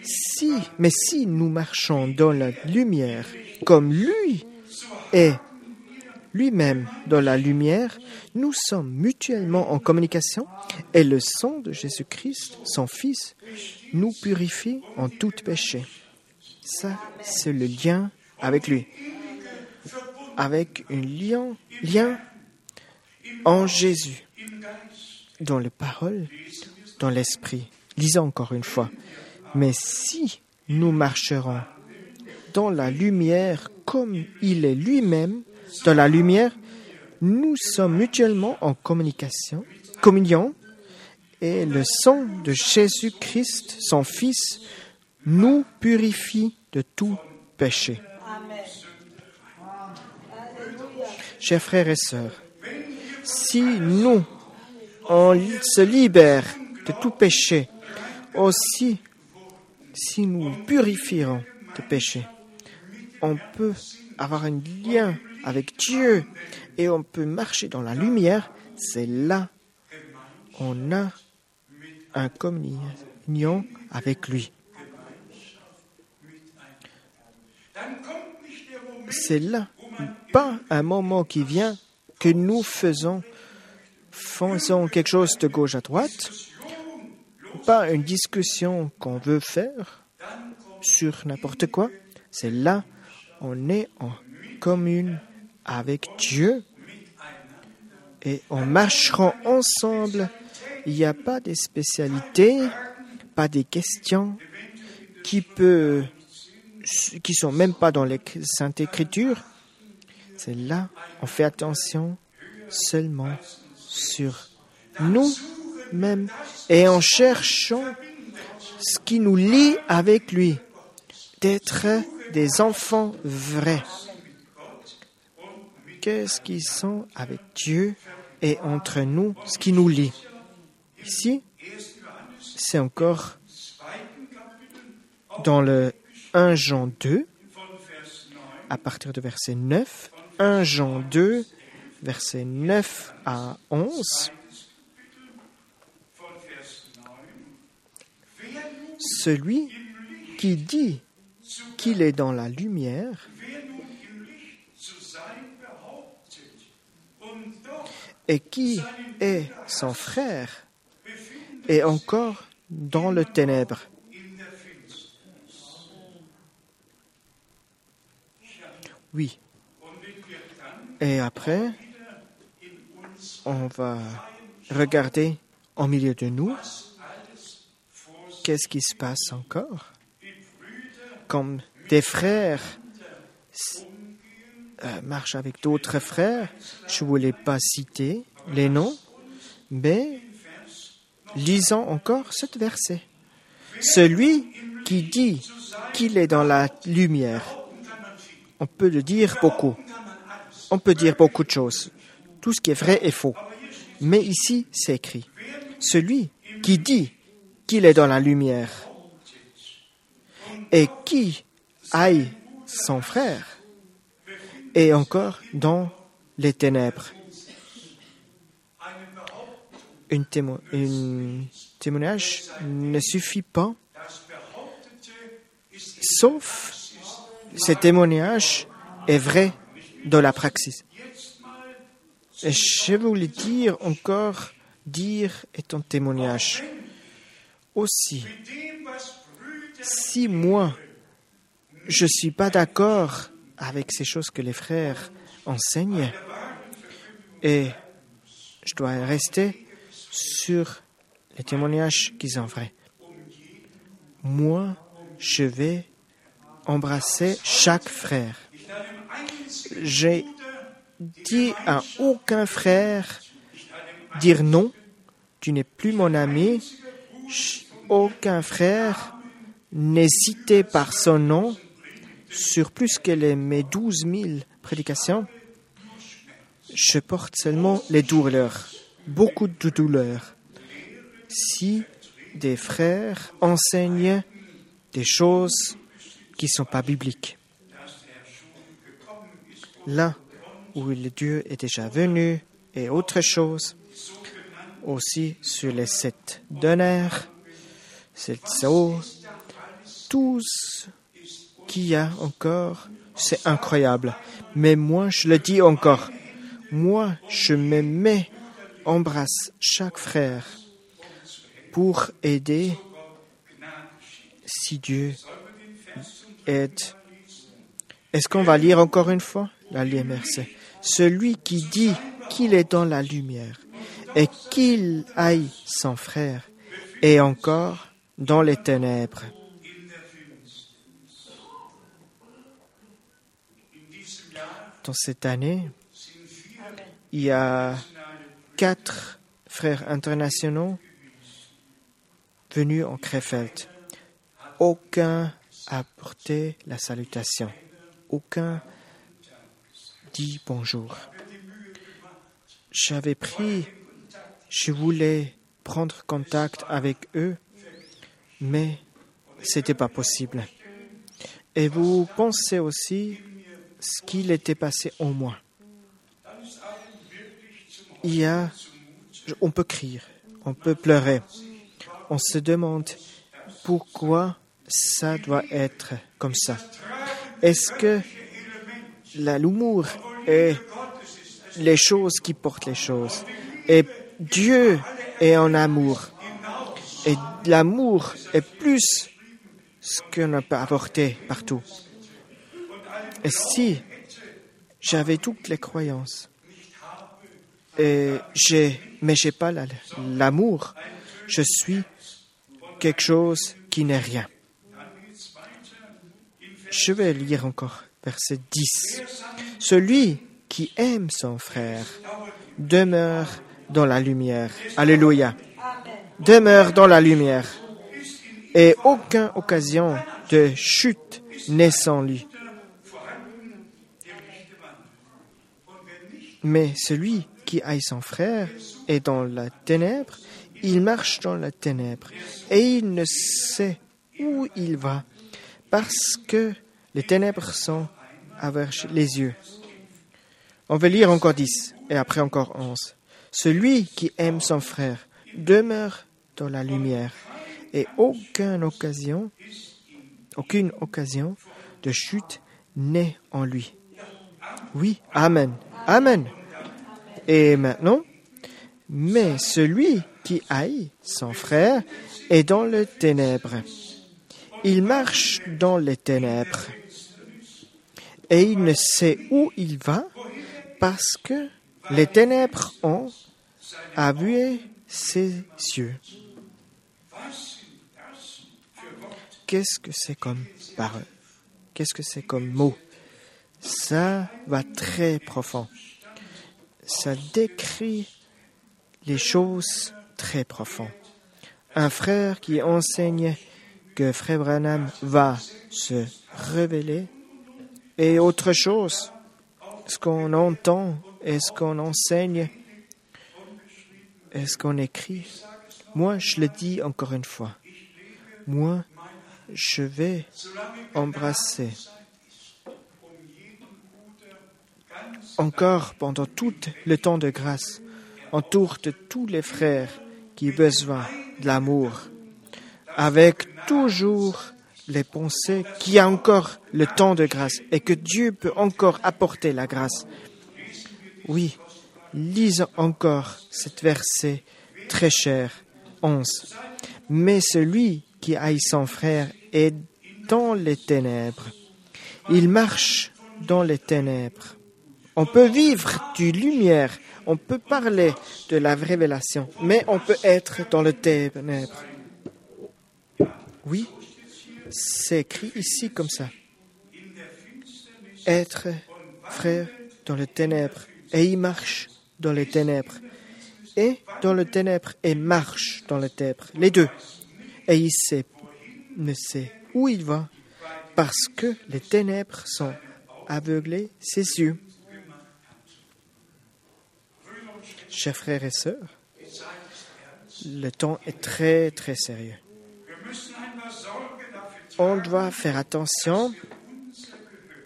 Si, mais si nous marchons dans la lumière, comme lui est lui-même dans la lumière, nous sommes mutuellement en communication et le sang de Jésus-Christ, son Fils, nous purifie en tout péché. Ça, c'est le lien avec lui. Avec un lien, en Jésus, dans les paroles, dans l'esprit. Lisons encore une fois. Mais si nous marcherons dans la lumière comme il est lui-même dans la lumière, nous sommes mutuellement en communication, communion, et le sang de Jésus-Christ, son Fils, nous purifie de tout péché. Chers frères et sœurs, si nous, on se libère de tout péché, aussi, si nous purifierons de péché, on peut avoir un lien avec Dieu et on peut marcher dans la lumière, c'est là on a un communion avec lui. C'est là, pas un moment qui vient que nous faisons, faisons quelque chose de gauche à droite, pas une discussion qu'on veut faire sur n'importe quoi. C'est là, on est en commune avec Dieu et on marchera ensemble. Il n'y a pas de spécialités, pas des questions qui peut, qui sont même pas dans les saintes écritures. C'est là, on fait attention seulement sur nous-mêmes et en cherchant ce qui nous lie avec lui, d'être des enfants vrais. Qu'est-ce qui sont avec Dieu et entre nous, ce qui nous lie? Ici, c'est encore dans le 1 Jean 2, à partir de verset 9, 1 Jean 2, verset 9 à 11. Celui qui dit qu'il est dans la lumière et qui est son frère est encore dans le ténèbre. Oui. Et après, on va regarder au milieu de nous qu'est-ce qui se passe encore? Comme des frères euh, marchent avec d'autres frères, je ne voulais pas citer les noms, mais lisons encore ce verset. Celui qui dit qu'il est dans la lumière, on peut le dire beaucoup. On peut dire beaucoup de choses. Tout ce qui est vrai est faux. Mais ici, c'est écrit. Celui qui dit qu'il est dans la lumière et qui aille son frère est encore dans les ténèbres. Une, témoignage ne suffit pas, sauf ce témoignage est vrai dans la praxis. Et je voulais dire encore, dire est un témoignage. Aussi, si moi, je ne suis pas d'accord avec ces choses que les frères enseignent, et je dois rester sur les témoignages qui sont vrais. Moi, je vais embrasser chaque frère. J'ai dit à aucun frère dire non, tu n'es plus mon ami. Aucun frère n'est cité par son nom sur plus que mes douze mille prédications. Je porte seulement les douleurs, beaucoup de douleurs. Si des frères enseignent des choses qui ne sont pas bibliques. Là où le Dieu est déjà venu et autre chose, aussi sur les sept donneurs, sept sceaux, tout ce qu'il y a encore, c'est incroyable. Mais moi, je le dis encore, moi, je me embrasse chaque frère pour aider si Dieu aide. Est-ce qu'on va lire encore une fois? La merci. Celui qui dit qu'il est dans la lumière et qu'il aille son frère est encore dans les ténèbres. Dans cette année, il y a quatre frères internationaux venus en Krefeld. Aucun a porté la salutation. Aucun dit bonjour. J'avais pris, je voulais prendre contact avec eux, mais c'était pas possible. Et vous pensez aussi ce qu'il était passé en moi. Il y a, on peut crier, on peut pleurer. On se demande pourquoi ça doit être comme ça. Est-ce que l'humour est les choses qui portent les choses. Et Dieu est en amour. Et l'amour est plus ce qu'on peut apporter partout. Et si j'avais toutes les croyances, et j'ai, mais pas l'amour, je suis quelque chose qui n'est rien. Je vais lire encore verset 10. Celui qui aime son frère demeure dans la lumière. Alléluia. Demeure dans la lumière. Et aucune occasion de chute n'est sans lui. Mais celui qui haït son frère est dans la ténèbre, il marche dans la ténèbre et il ne sait où il va parce que les ténèbres sont avec les yeux. On va lire encore 10 et après encore 11. Celui qui aime son frère demeure dans la lumière et aucune occasion, aucune occasion de chute n'est en lui. Oui, Amen. Amen. Et maintenant, mais celui qui haït son frère est dans les ténèbres. Il marche dans les ténèbres et il ne sait où il va parce que les ténèbres ont avoué ses yeux. Qu'est-ce que c'est comme parole? Qu'est-ce que c'est comme mot? Ça va très profond. Ça décrit les choses très profondes. Un frère qui enseigne que Frère Branham va se révéler et autre chose. Ce qu'on entend et ce qu'on enseigne et ce qu'on écrit. Moi, je le dis encore une fois. Moi, je vais embrasser encore pendant tout le temps de grâce autour de tous les frères qui ont besoin de l'amour, avec toujours les pensées qu'il y a encore le temps de grâce et que Dieu peut encore apporter la grâce. Oui, lisons encore cet verset très cher, 11. Mais celui qui haït son frère est dans les ténèbres. Il marche dans les ténèbres. On peut vivre du lumière, on peut parler de la révélation, mais on peut être dans les ténèbres. Oui, c'est écrit ici comme ça. Être frère dans les ténèbres. Et il marche dans les ténèbres. Et dans les ténèbres et marche dans les ténèbres. Les deux. Et il ne sait où il va parce que les ténèbres sont aveuglées ses yeux. Chers frères et sœurs, le temps est très très sérieux. On doit faire attention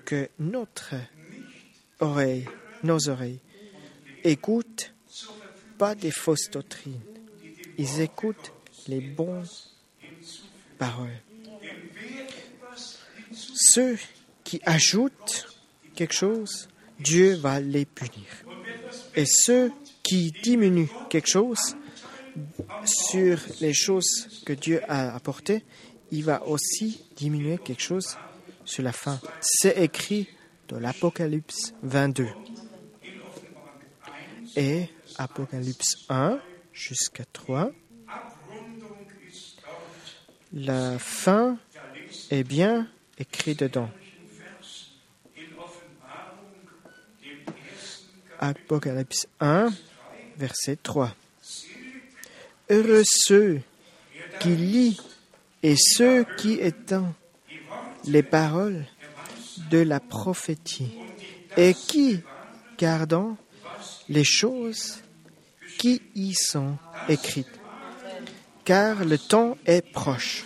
que notre oreille, nos oreilles, écoutent pas des fausses doctrines. Ils écoutent les bons paroles. Ceux qui ajoutent quelque chose, Dieu va les punir. Et ceux qui diminuent quelque chose sur les choses que Dieu a apportées, il va aussi diminuer quelque chose sur la fin. C'est écrit dans l'Apocalypse 22. Et Apocalypse 1 jusqu'à 3. La fin est bien écrite dedans. Apocalypse 1, verset 3. Heureux ceux qui lisent et ceux qui étant les paroles de la prophétie et qui gardant les choses qui y sont écrites, car le temps est proche.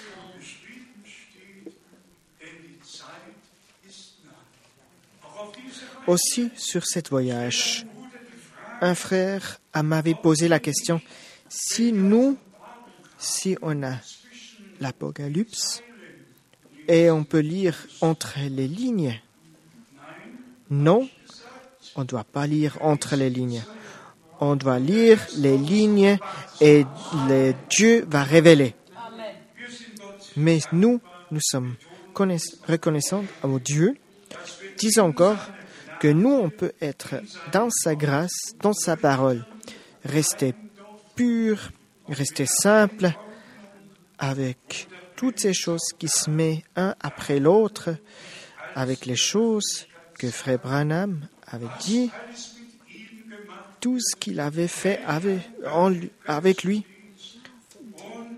Aussi, sur cette voyage, un frère m'avait posé la question, si nous, si on a l'Apocalypse et on peut lire entre les lignes. Non, on ne doit pas lire entre les lignes. On doit lire les lignes et Dieu va révéler. Mais nous, nous sommes reconnaissants à Dieu. Disons encore que nous, on peut être dans sa grâce, dans sa parole, rester pur, rester simple, avec toutes ces choses qui se mettent un après l'autre, avec les choses que Frère Branham avait dit, tout ce qu'il avait fait avec, avec lui.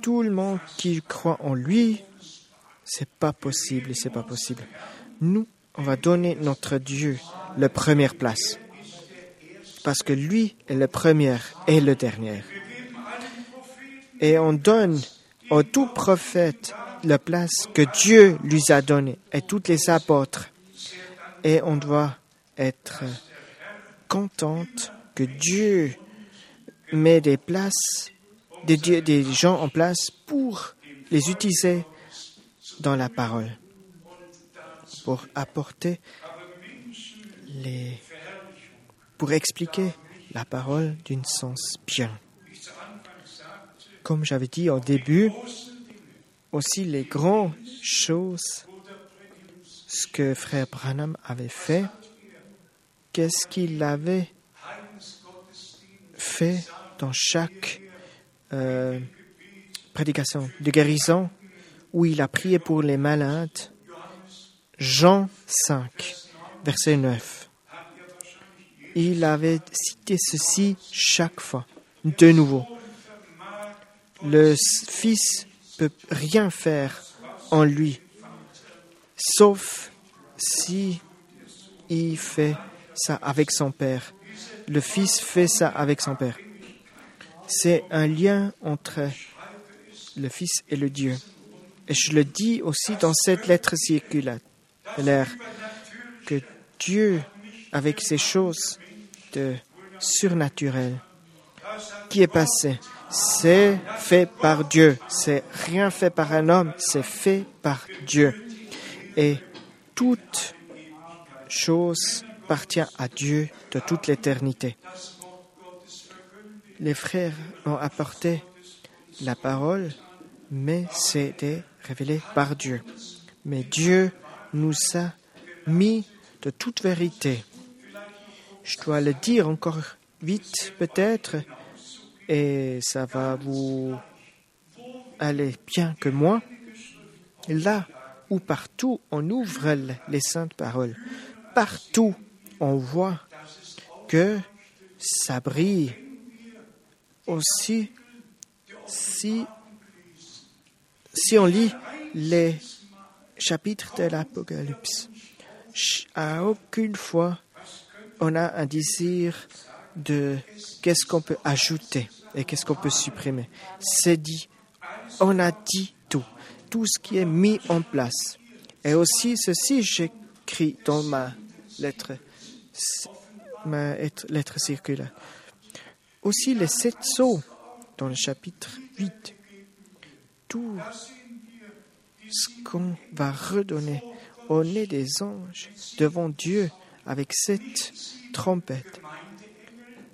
Tout le monde qui croit en lui, c'est pas possible, c'est pas possible. Nous, on va donner notre Dieu la première place. Parce que lui est le premier et le dernier. Et on donne aux tout prophètes la place que Dieu lui a donnée et toutes les apôtres. Et on doit être contente que Dieu met des places, des, des gens en place pour les utiliser dans la parole, pour apporter les, pour expliquer la parole d'un sens bien. Comme j'avais dit au début, aussi les grandes choses, ce que frère Branham avait fait, qu'est-ce qu'il avait fait dans chaque euh, prédication de guérison où il a prié pour les malades. Jean 5, verset 9. Il avait cité ceci chaque fois, de nouveau. Le Fils peut rien faire en lui, sauf si il fait ça avec son Père. Le Fils fait ça avec son Père. C'est un lien entre le Fils et le Dieu. Et je le dis aussi dans cette lettre circulaire, que Dieu, avec ces choses de surnaturelles, qui est passé, c'est fait par Dieu. C'est rien fait par un homme, c'est fait par Dieu. Et toute chose appartient à Dieu de toute l'éternité. Les frères ont apporté la parole, mais c'était révélé par Dieu. Mais Dieu nous a mis de toute vérité. Je dois le dire encore vite peut-être, et ça va vous aller bien que moi. Là où partout on ouvre les saintes paroles, partout on voit que ça brille aussi si, si on lit les chapitres de l'Apocalypse. À aucune fois on a un désir de qu'est-ce qu'on peut ajouter et qu'est-ce qu'on peut supprimer? C'est dit, on a dit tout, tout ce qui est mis en place. Et aussi ceci, j'écris dans ma lettre, ma lettre- circulaire. Aussi les sept sceaux dans le chapitre 8. Tout ce qu'on va redonner au nez des anges devant Dieu avec cette trompette.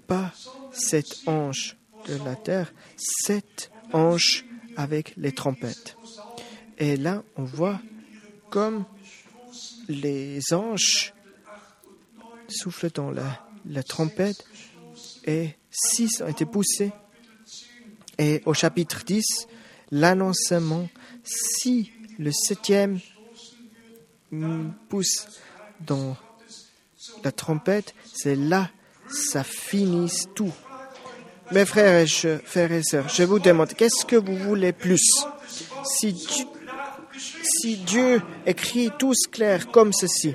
Pas sept anges de la terre, sept anges avec les trompettes. Et là, on voit comme les anges soufflent dans la, trompette et six ont été poussés. Et au chapitre 10, l'annoncement, si le septième pousse dans la trompette, c'est là, ça finit tout. Mes frères et, sœurs, je vous demande, qu'est-ce que vous voulez plus? Si Dieu, écrit tous clair comme ceci,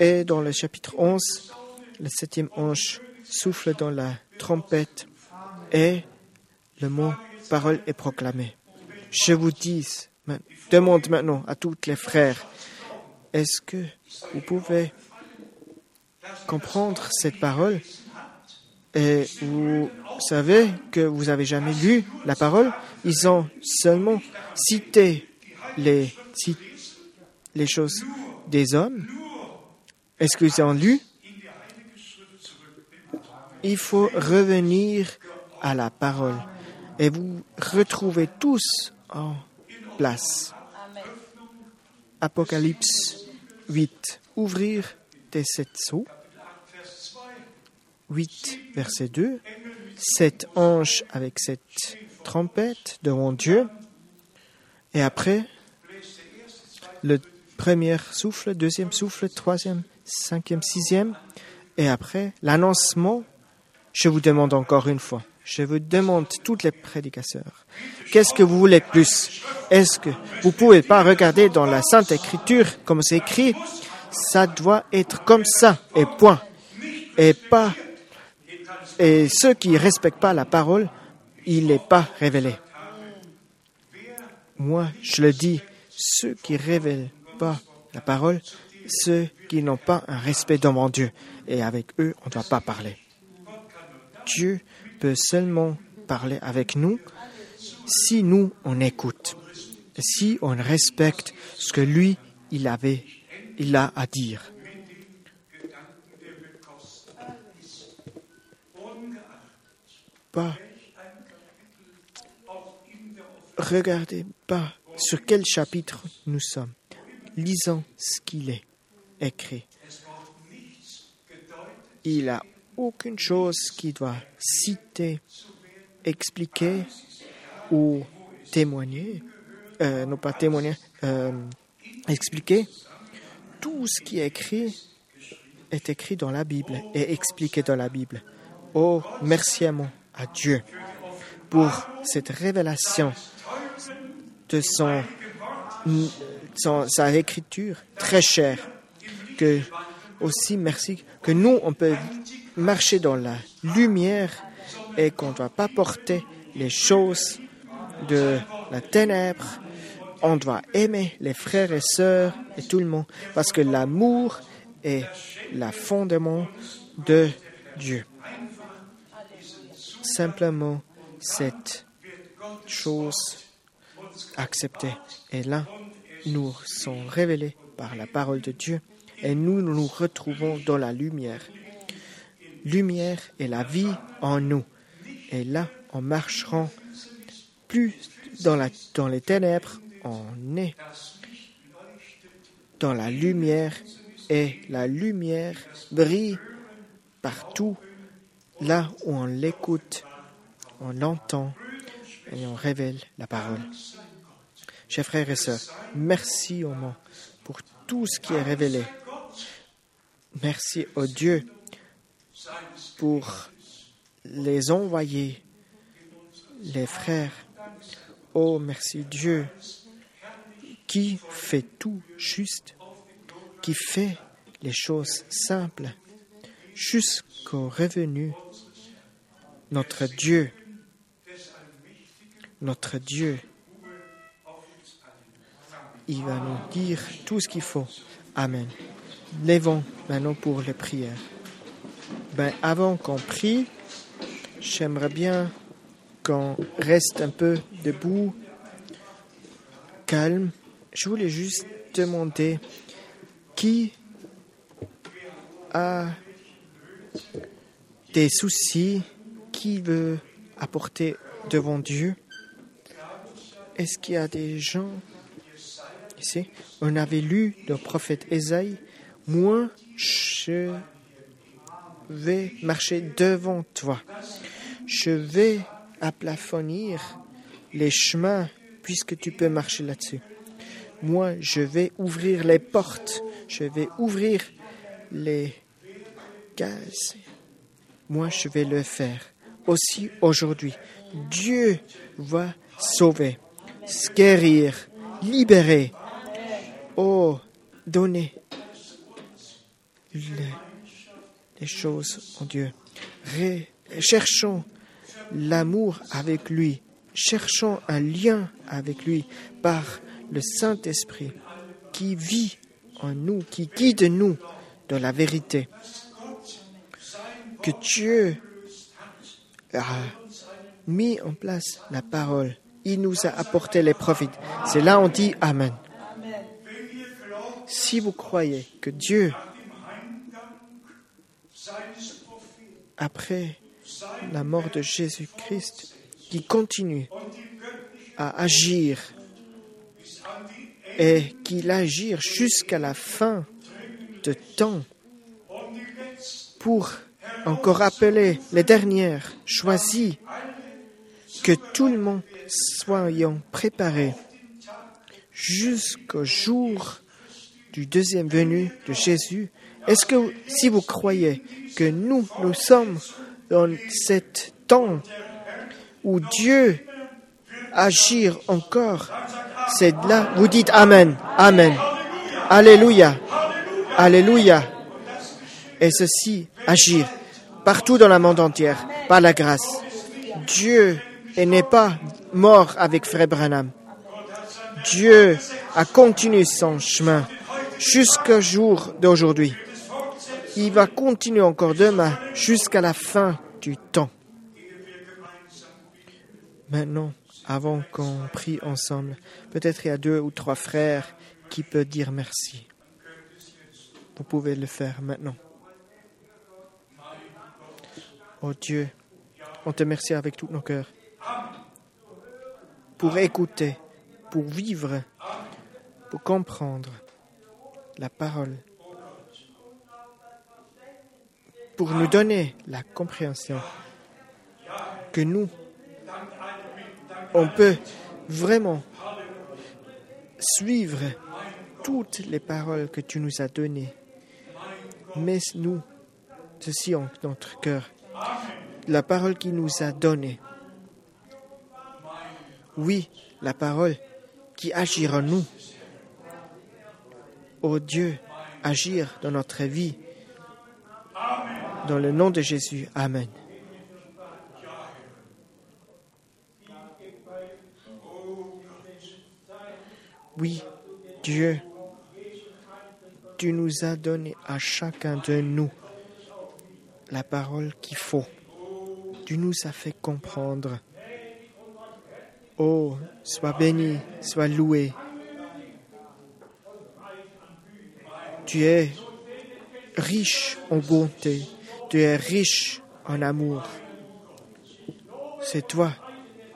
et dans le chapitre 11, le septième ange souffle dans la trompette et le mot parole est proclamé. Je vous dis, ma- demande maintenant à tous les frères, est-ce que vous pouvez comprendre cette parole? Et vous savez que vous avez jamais lu la parole, ils ont seulement cité les, ci- les choses des hommes. Est-ce qu'ils ont lu? Il faut revenir à la parole et vous retrouvez tous en place. Apocalypse 8. Ouvrir des sept sceaux. 8, verset 2. Sept anges avec cette trompette devant Dieu. Et après, le premier souffle, deuxième souffle, troisième, cinquième, sixième. Et après, l'annoncement, je vous demande encore une fois, je vous demande toutes les prédicateurs, qu'est-ce que vous voulez plus? Est-ce que vous pouvez pas regarder dans la Sainte Écriture comme c'est écrit? Ça doit être comme ça et point. Et pas et ceux qui respectent pas la parole, il n'est pas révélé. Moi, je le dis, ceux qui révèlent pas la parole, ceux qui n'ont pas un respect devant Dieu. Et avec eux, on ne doit pas parler. Dieu peut seulement parler avec nous si nous, on écoute, si on respecte ce que lui, il avait, il a à dire. Regardez pas sur quel chapitre nous sommes. Lisons ce qu'il est écrit. Il a aucune chose qui doit citer, expliquer ou témoigner, euh, non pas témoigner, euh, expliquer. Tout ce qui est écrit est écrit dans la Bible et expliqué dans la Bible. Oh, merci à, mon, à Dieu pour cette révélation de son, sa écriture très chère. Que aussi merci que nous on peut marcher dans la lumière et qu'on ne doit pas porter les choses de la ténèbre. On doit aimer les frères et sœurs et tout le monde parce que l'amour est le fondement de Dieu. Simplement cette chose acceptée. Et là, nous sommes révélés par la parole de Dieu et nous nous retrouvons dans la lumière. Lumière est la vie en nous. Et là, en marcheront plus dans les ténèbres, on est dans la lumière et la lumière brille partout là où on l'écoute, on l'entend et on révèle la parole. Chers frères et sœurs, merci au nom pour tout ce qui est révélé. Merci au Dieu pour les envoyer, les frères. Oh, merci Dieu qui fait tout juste, qui fait les choses simples jusqu'au revenu. Notre Dieu, notre Dieu, il va nous dire tout ce qu'il faut. Amen. Lèvons maintenant pour les prières. Ben, avant qu'on prie, j'aimerais bien qu'on reste un peu debout, calme. Je voulais juste demander qui a des soucis, qui veut apporter devant Dieu? Est-ce qu'il y a des gens ici? On avait lu le prophète Esaïe, moi je vais marcher devant toi. Je vais aplafonir les chemins puisque tu peux marcher là-dessus. Moi, je vais ouvrir les portes, je vais ouvrir les gaz. Moi, je vais le faire aussi aujourd'hui. Dieu va sauver, guérir, libérer. Oh, donner les, choses en Dieu. cherchons l'amour avec lui. Cherchons un lien avec lui par le Saint-Esprit qui vit en nous, qui guide nous dans la vérité. Que Dieu a mis en place la parole. Il nous a apporté les prophètes. C'est là on dit Amen. Si vous croyez que Dieu, après la mort de Jésus-Christ, qui continue à agir et qu'il agir jusqu'à la fin de temps pour encore appeler les dernières choisies, que tout le monde soyons préparés jusqu'au jour du deuxième venu de Jésus, est-ce que si vous croyez que nous, nous sommes dans cet temps où Dieu agit encore, c'est là, vous dites Amen, Amen, Alléluia, Alléluia. Et ceci agir partout dans le monde entier par la grâce. Dieu n'est pas mort avec Frère Branham. Dieu a continué son chemin jusqu'au jour d'aujourd'hui. Il va continuer encore demain jusqu'à la fin du temps. Maintenant, avant qu'on prie ensemble, peut-être il y a deux ou trois frères qui peuvent dire merci. Vous pouvez le faire maintenant. Oh Dieu, on te remercie avec tous nos cœurs pour écouter, pour vivre, pour comprendre la parole, pour nous donner la compréhension que nous, on peut vraiment suivre toutes les paroles que tu nous as données. Mets-nous ceci en notre cœur, la parole qui nous a donnée. Oui, la parole qui agira en nous. Ô Dieu, agir dans notre vie. Dans le nom de Jésus. Amen. Oui, Dieu, tu nous as donné à chacun de nous la parole qu'il faut. Tu nous as fait comprendre. Oh, sois béni, sois loué. Tu es riche en bonté, tu es riche en amour. C'est toi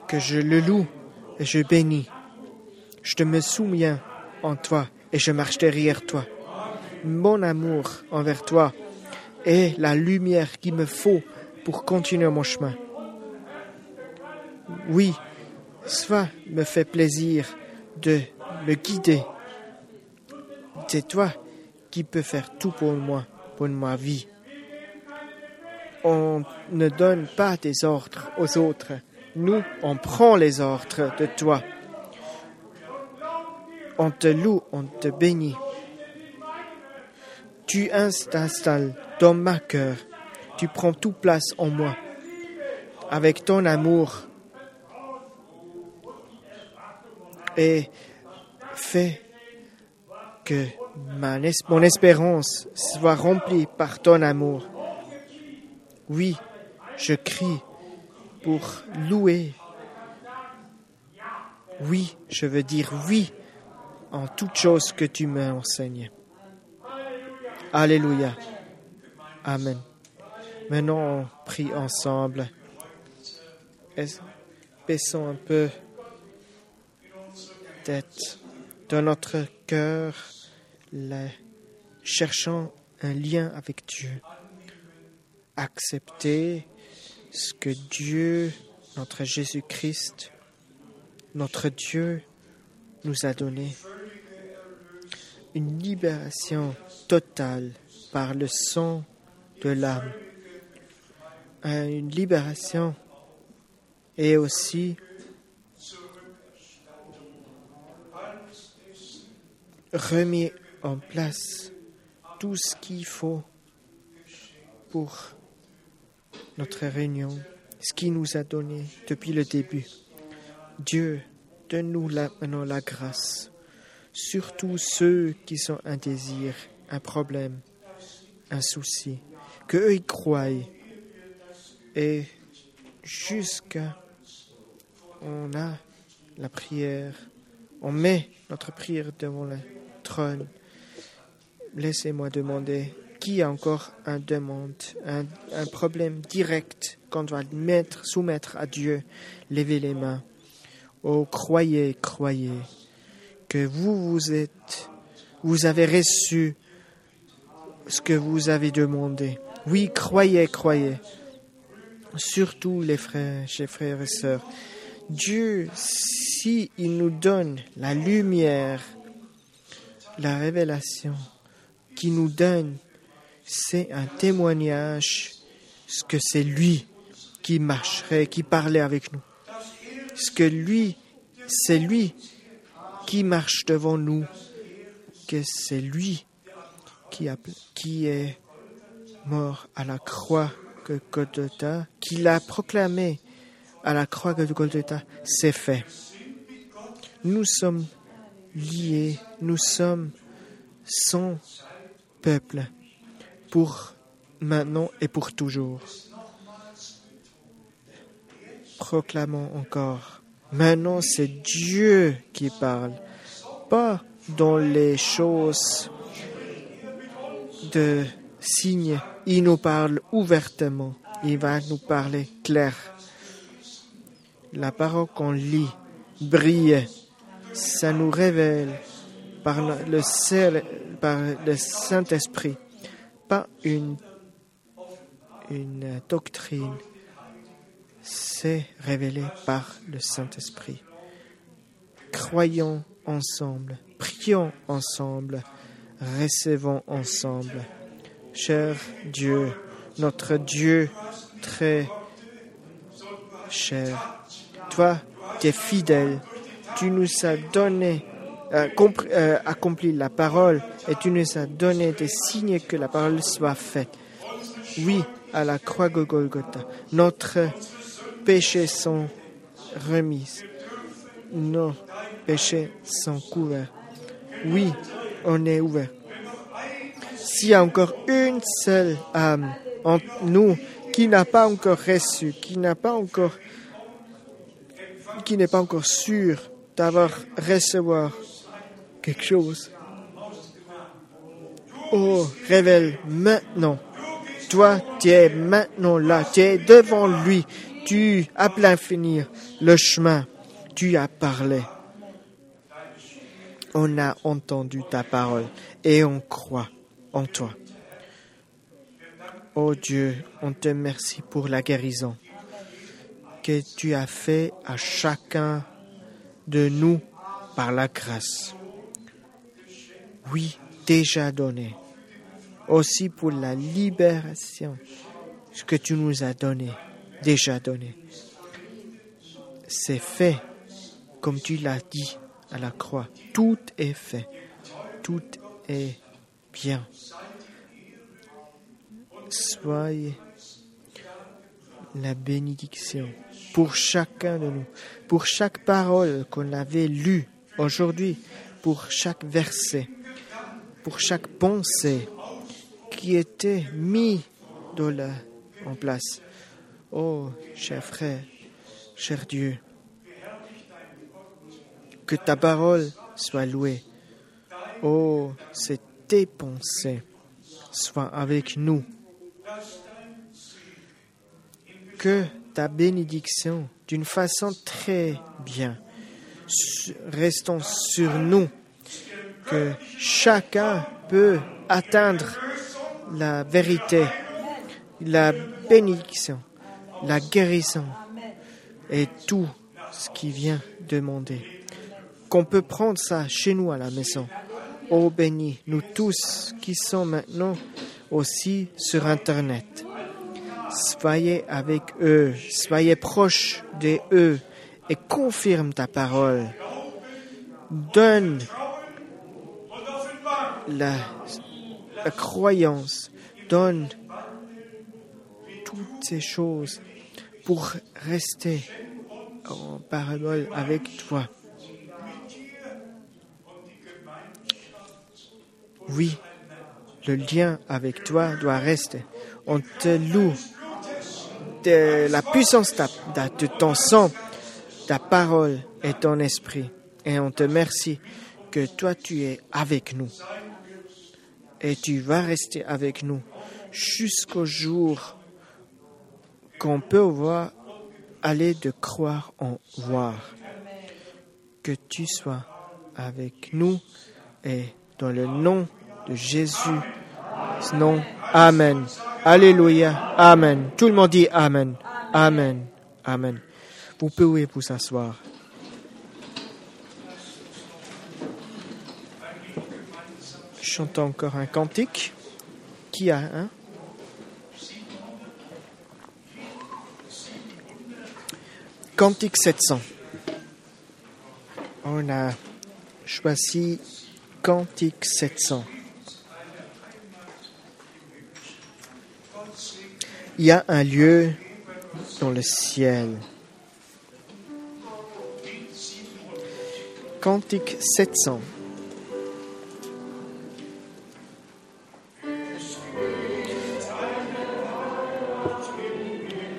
que je le loue et je bénis. Je te me souviens en toi et je marche derrière toi. Mon amour envers toi est la lumière qu'il me faut pour continuer mon chemin. Oui, cela me fait plaisir de me guider. C'est toi qui peux faire tout pour moi, pour ma vie. On ne donne pas des ordres aux autres. Nous, on prend les ordres de toi. On te loue, on te bénit. Tu t'installes dans ma cœur. Tu prends toute place en moi. Avec ton amour, et fais que mon espérance soit remplie par ton amour. Oui, je crie pour louer. Oui, je veux dire oui en toute chose que tu m'enseignes. Alléluia. Amen. Maintenant, on prie ensemble. Baissons un peu tête dans notre cœur, cherchant un lien avec Dieu. Accepter ce que Dieu, notre Jésus-Christ, notre Dieu, nous a donné. Une libération totale par le sang de l'âme. Une libération et aussi remis en place tout ce qu'il faut pour notre réunion, ce qu'il nous a donné depuis le début. Dieu, donne-nous maintenant la grâce, surtout ceux qui sont un désir, un problème, un souci, que eux y croient et jusqu'à on a la prière, on met notre prière devant la trône. Laissez-moi demander qui a encore un demande, un, un problème direct qu'on doit mettre, soumettre à Dieu? Levez les mains. Oh, croyez, croyez que vous vous êtes, vous avez reçu ce que vous avez demandé. Oui, croyez, croyez. Surtout les frères, frères et sœurs. Dieu, si il nous donne la lumière la révélation qui nous donne, c'est un témoignage ce que c'est lui qui marcherait, qui parlait avec nous. Ce que lui, c'est lui qui marche devant nous, que c'est lui qui est mort à la croix de Golgotha, qui l'a proclamé à la croix de Golgotha, c'est fait. Nous sommes liés, nous sommes son peuple pour maintenant et pour toujours. Proclamons encore. Maintenant, c'est Dieu qui parle, pas dans les choses de signes. Il nous parle ouvertement. Il va nous parler clair. La parole qu'on lit brille. Ça nous révèle par le, Saint-Esprit, pas une, une doctrine. C'est révélé par le Saint-Esprit. Croyons ensemble, prions ensemble, recevons ensemble. Cher Dieu, notre Dieu très cher, toi, tu es fidèle, tu nous as donné, euh, euh, accompli la parole et tu nous as donné des signes que la parole soit faite. Oui, à la croix de Golgotha, notre péchés sont remis, nos péchés sont couverts. Oui, on est ouvert. S'il y a encore une seule âme en nous qui n'a pas encore reçu, qui n'a pas encore, qui n'est pas encore sûr d'avoir recevoir quelque chose, oh, révèle maintenant. Toi, tu es maintenant là, tu es devant lui, tu as plein finir le chemin, tu as parlé. On a entendu ta parole et on croit en toi. Oh Dieu, on te remercie pour la guérison que tu as fait à chacun de nous par la grâce. Oui, déjà donné. Aussi pour la libération, que tu nous as donné, déjà donné. C'est fait comme tu l'as dit à la croix. Tout est fait. Tout est bien. Soyez la bénédiction pour chacun de nous, pour chaque parole qu'on avait lue aujourd'hui, pour chaque verset, pour chaque pensée qui était mis dans la- en place. Oh, cher frère, cher Dieu, que ta parole soit louée. Oh, c'est tes pensées soient avec nous. Que ta bénédiction, d'une façon très bien, restons sur nous, que chacun peut atteindre la vérité, la bénédiction, la guérison et tout ce qui vient demander. Qu'on peut prendre ça chez nous à la maison. Oh béni, nous tous qui sommes maintenant aussi sur Internet. Soyez avec eux, soyez proches de eux et confirme ta parole. Donne la, la croyance, donne toutes ces choses pour rester en parabole avec toi. Oui, le lien avec toi doit rester. On te loue de la puissance de, ton sang, ta parole et ton esprit. Et on te remercie que toi tu es avec nous. Et tu vas rester avec nous jusqu'au jour qu'on peut voir aller de croire en voir. Que tu sois avec nous et dans le nom Jésus. Non. Amen. Alléluia. Amen. Tout le monde dit Amen. Amen. Amen. Vous pouvez vous asseoir. chantons encore un cantique. Qui a un? Cantique 700. On a choisi Cantique 700. Il y a un lieu dans le ciel. Cantique 700.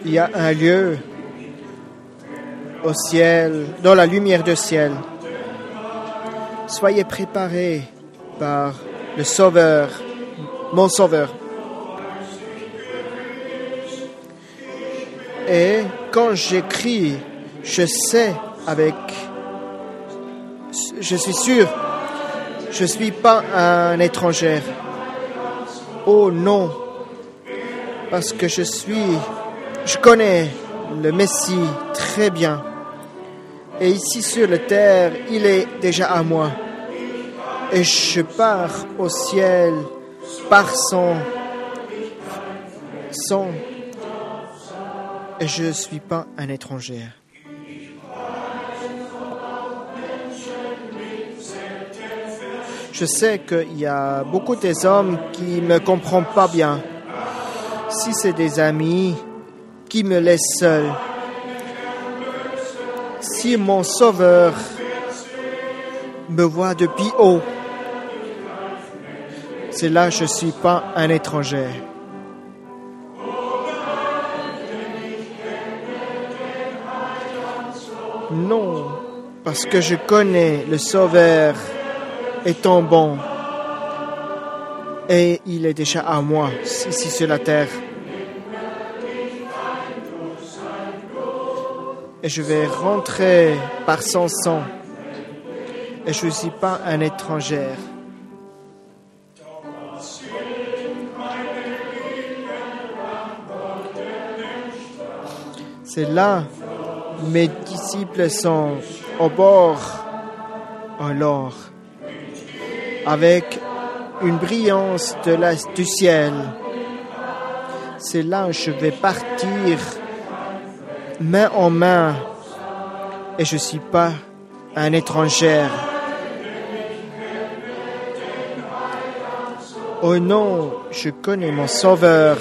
Il y a un lieu au ciel, dans la lumière du ciel. Soyez préparés par le Sauveur, mon Sauveur. Quand j'écris, je sais avec, je suis sûr, je ne suis pas un étranger. Oh non, parce que je suis, je connais le Messie très bien. Et ici sur la terre, il est déjà à moi. Et je pars au ciel par son son je ne suis pas un étranger. Je sais qu'il y a beaucoup des hommes qui ne me comprennent pas bien. Si c'est des amis qui me laissent seul, si mon sauveur me voit depuis haut, c'est là que je ne suis pas un étranger. Non, parce que je connais le Sauveur étant bon. Et il est déjà à moi, ici sur la terre. Et je vais rentrer par son sang. Et je ne suis pas un étranger. C'est là mes disciples sont au bord alors avec une brillance de du ciel. C'est là où je vais partir main en main et je ne suis pas un étranger. Oh non, je connais mon Sauveur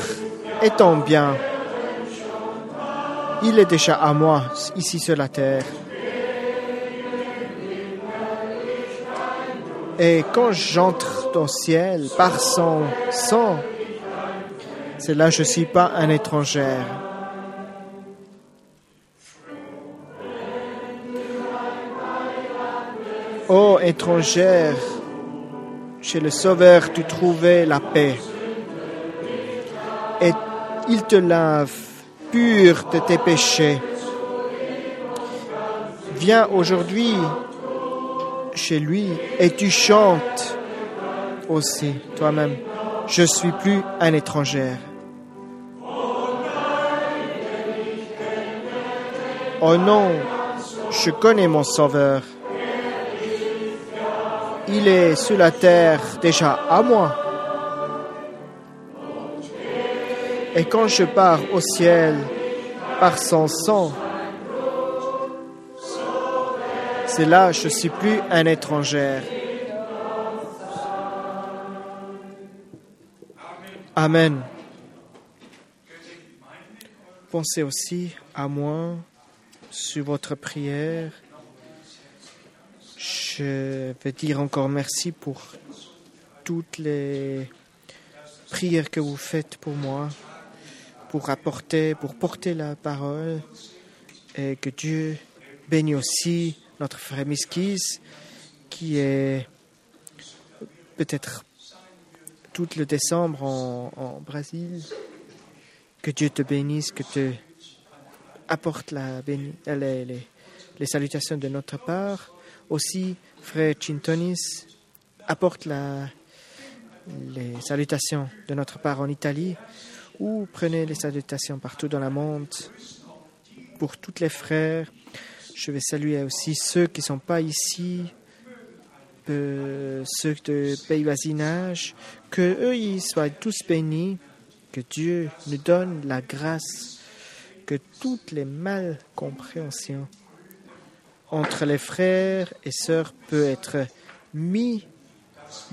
étant bien. Il est déjà à moi ici sur la terre. Et quand j'entre dans le ciel par son sang, c'est là je ne suis pas un étranger. Ô étrangère, chez le Sauveur tu trouvais la paix. Et il te lave pur de tes péchés. Viens aujourd'hui chez lui et tu chantes aussi toi-même. Je suis plus un étranger. Oh non, je connais mon Sauveur. Il est sur la terre déjà à moi. Et quand je pars au ciel par son sang, c'est là je ne suis plus un étranger. Amen. Pensez aussi à moi sur votre prière. Je vais dire encore merci pour toutes les prières que vous faites pour moi pour apporter, pour porter la parole et que Dieu bénisse aussi notre frère Miskis qui est peut-être tout le décembre en, Brésil. Que Dieu te bénisse, que tu apporte la béni, les, salutations de notre part. Aussi, frère Chintonis, apporte les salutations de notre part en Italie ou prenez les salutations partout dans le monde? Pour tous les frères, je vais saluer aussi ceux qui ne sont pas ici. peu ceux de pays voisinage, que eux ils soient tous bénis, que Dieu nous donne la grâce, que toutes les malcompréhensions entre les frères et sœurs peut être mis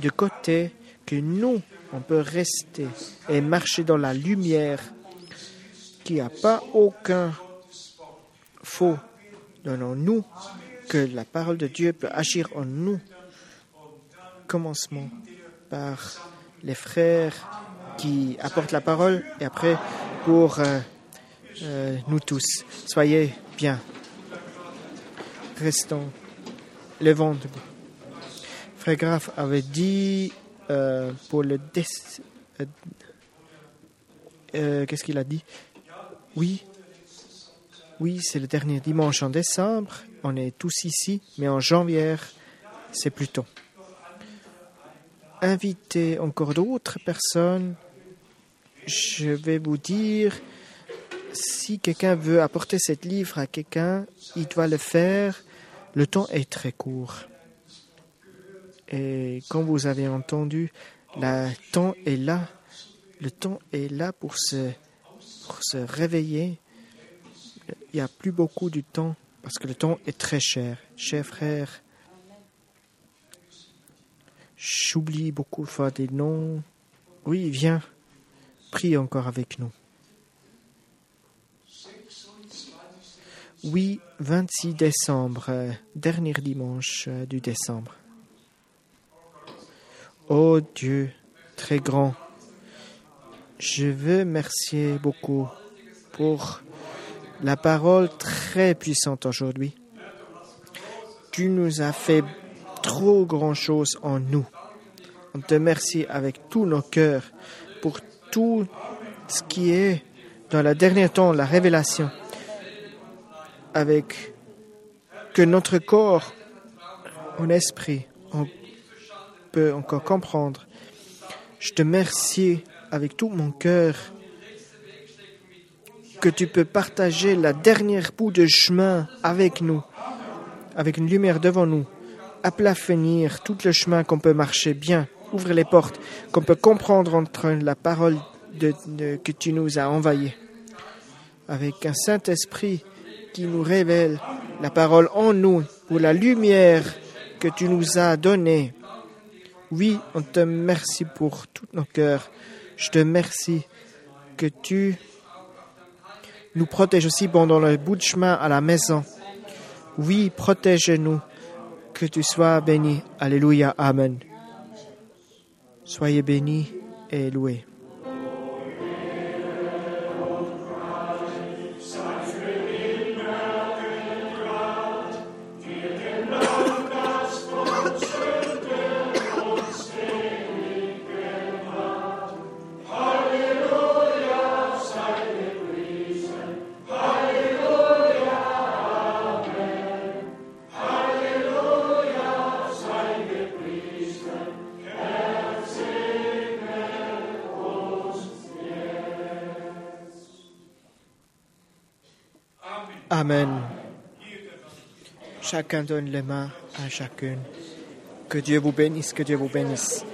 de côté, que nous, on peut rester et marcher dans la lumière, qu'il n'y a pas aucun faux dans nous, que la parole de Dieu peut agir en nous. Commencement par les frères qui apportent la parole et après pour euh, euh, nous tous. Soyez bien. Restons. Levons debout. Frère Graf avait dit euh, pour le euh, euh, Qu'est-ce qu'il a dit? Oui. Oui, c'est le dernier dimanche en décembre. On est tous ici, mais en janvier, c'est plus tôt. Invitez encore d'autres personnes. Je vais vous dire, si quelqu'un veut apporter cet livre à quelqu'un, il doit le faire. Le temps est très court. Et comme vous avez entendu, le temps est là. Le temps est là pour se, pour se réveiller. Il n'y a plus beaucoup de temps parce que le temps est très cher. Cher frère, j'oublie beaucoup de fois des noms. Oui, viens, prie encore avec nous. Oui, 26 décembre, euh, dernier dimanche euh, du décembre. Ô Dieu très grand, je veux remercier beaucoup pour la parole très puissante aujourd'hui. Tu nous as fait trop grand chose en nous. On te remercie avec tous nos cœurs pour tout ce qui est dans le dernier temps, la révélation, avec que notre corps, en esprit, on encore comprendre. Je te remercie avec tout mon cœur que tu peux partager la dernière bout de chemin avec nous, avec une lumière devant nous, aplafonir tout le chemin qu'on peut marcher bien, ouvrir les portes, qu'on peut comprendre entre la parole que tu nous as envoyée, avec un Saint-Esprit qui nous révèle la parole en nous, pour la lumière que tu nous as donnée. Oui, on te remercie pour tous nos cœurs. Je te remercie que tu nous protèges aussi pendant le bout de chemin à la maison. Oui, protège-nous. Que tu sois béni. Alléluia. Amen. Soyez bénis et loués. Chacun donne les mains à chacune. Que Dieu vous bénisse, que Dieu vous bénisse.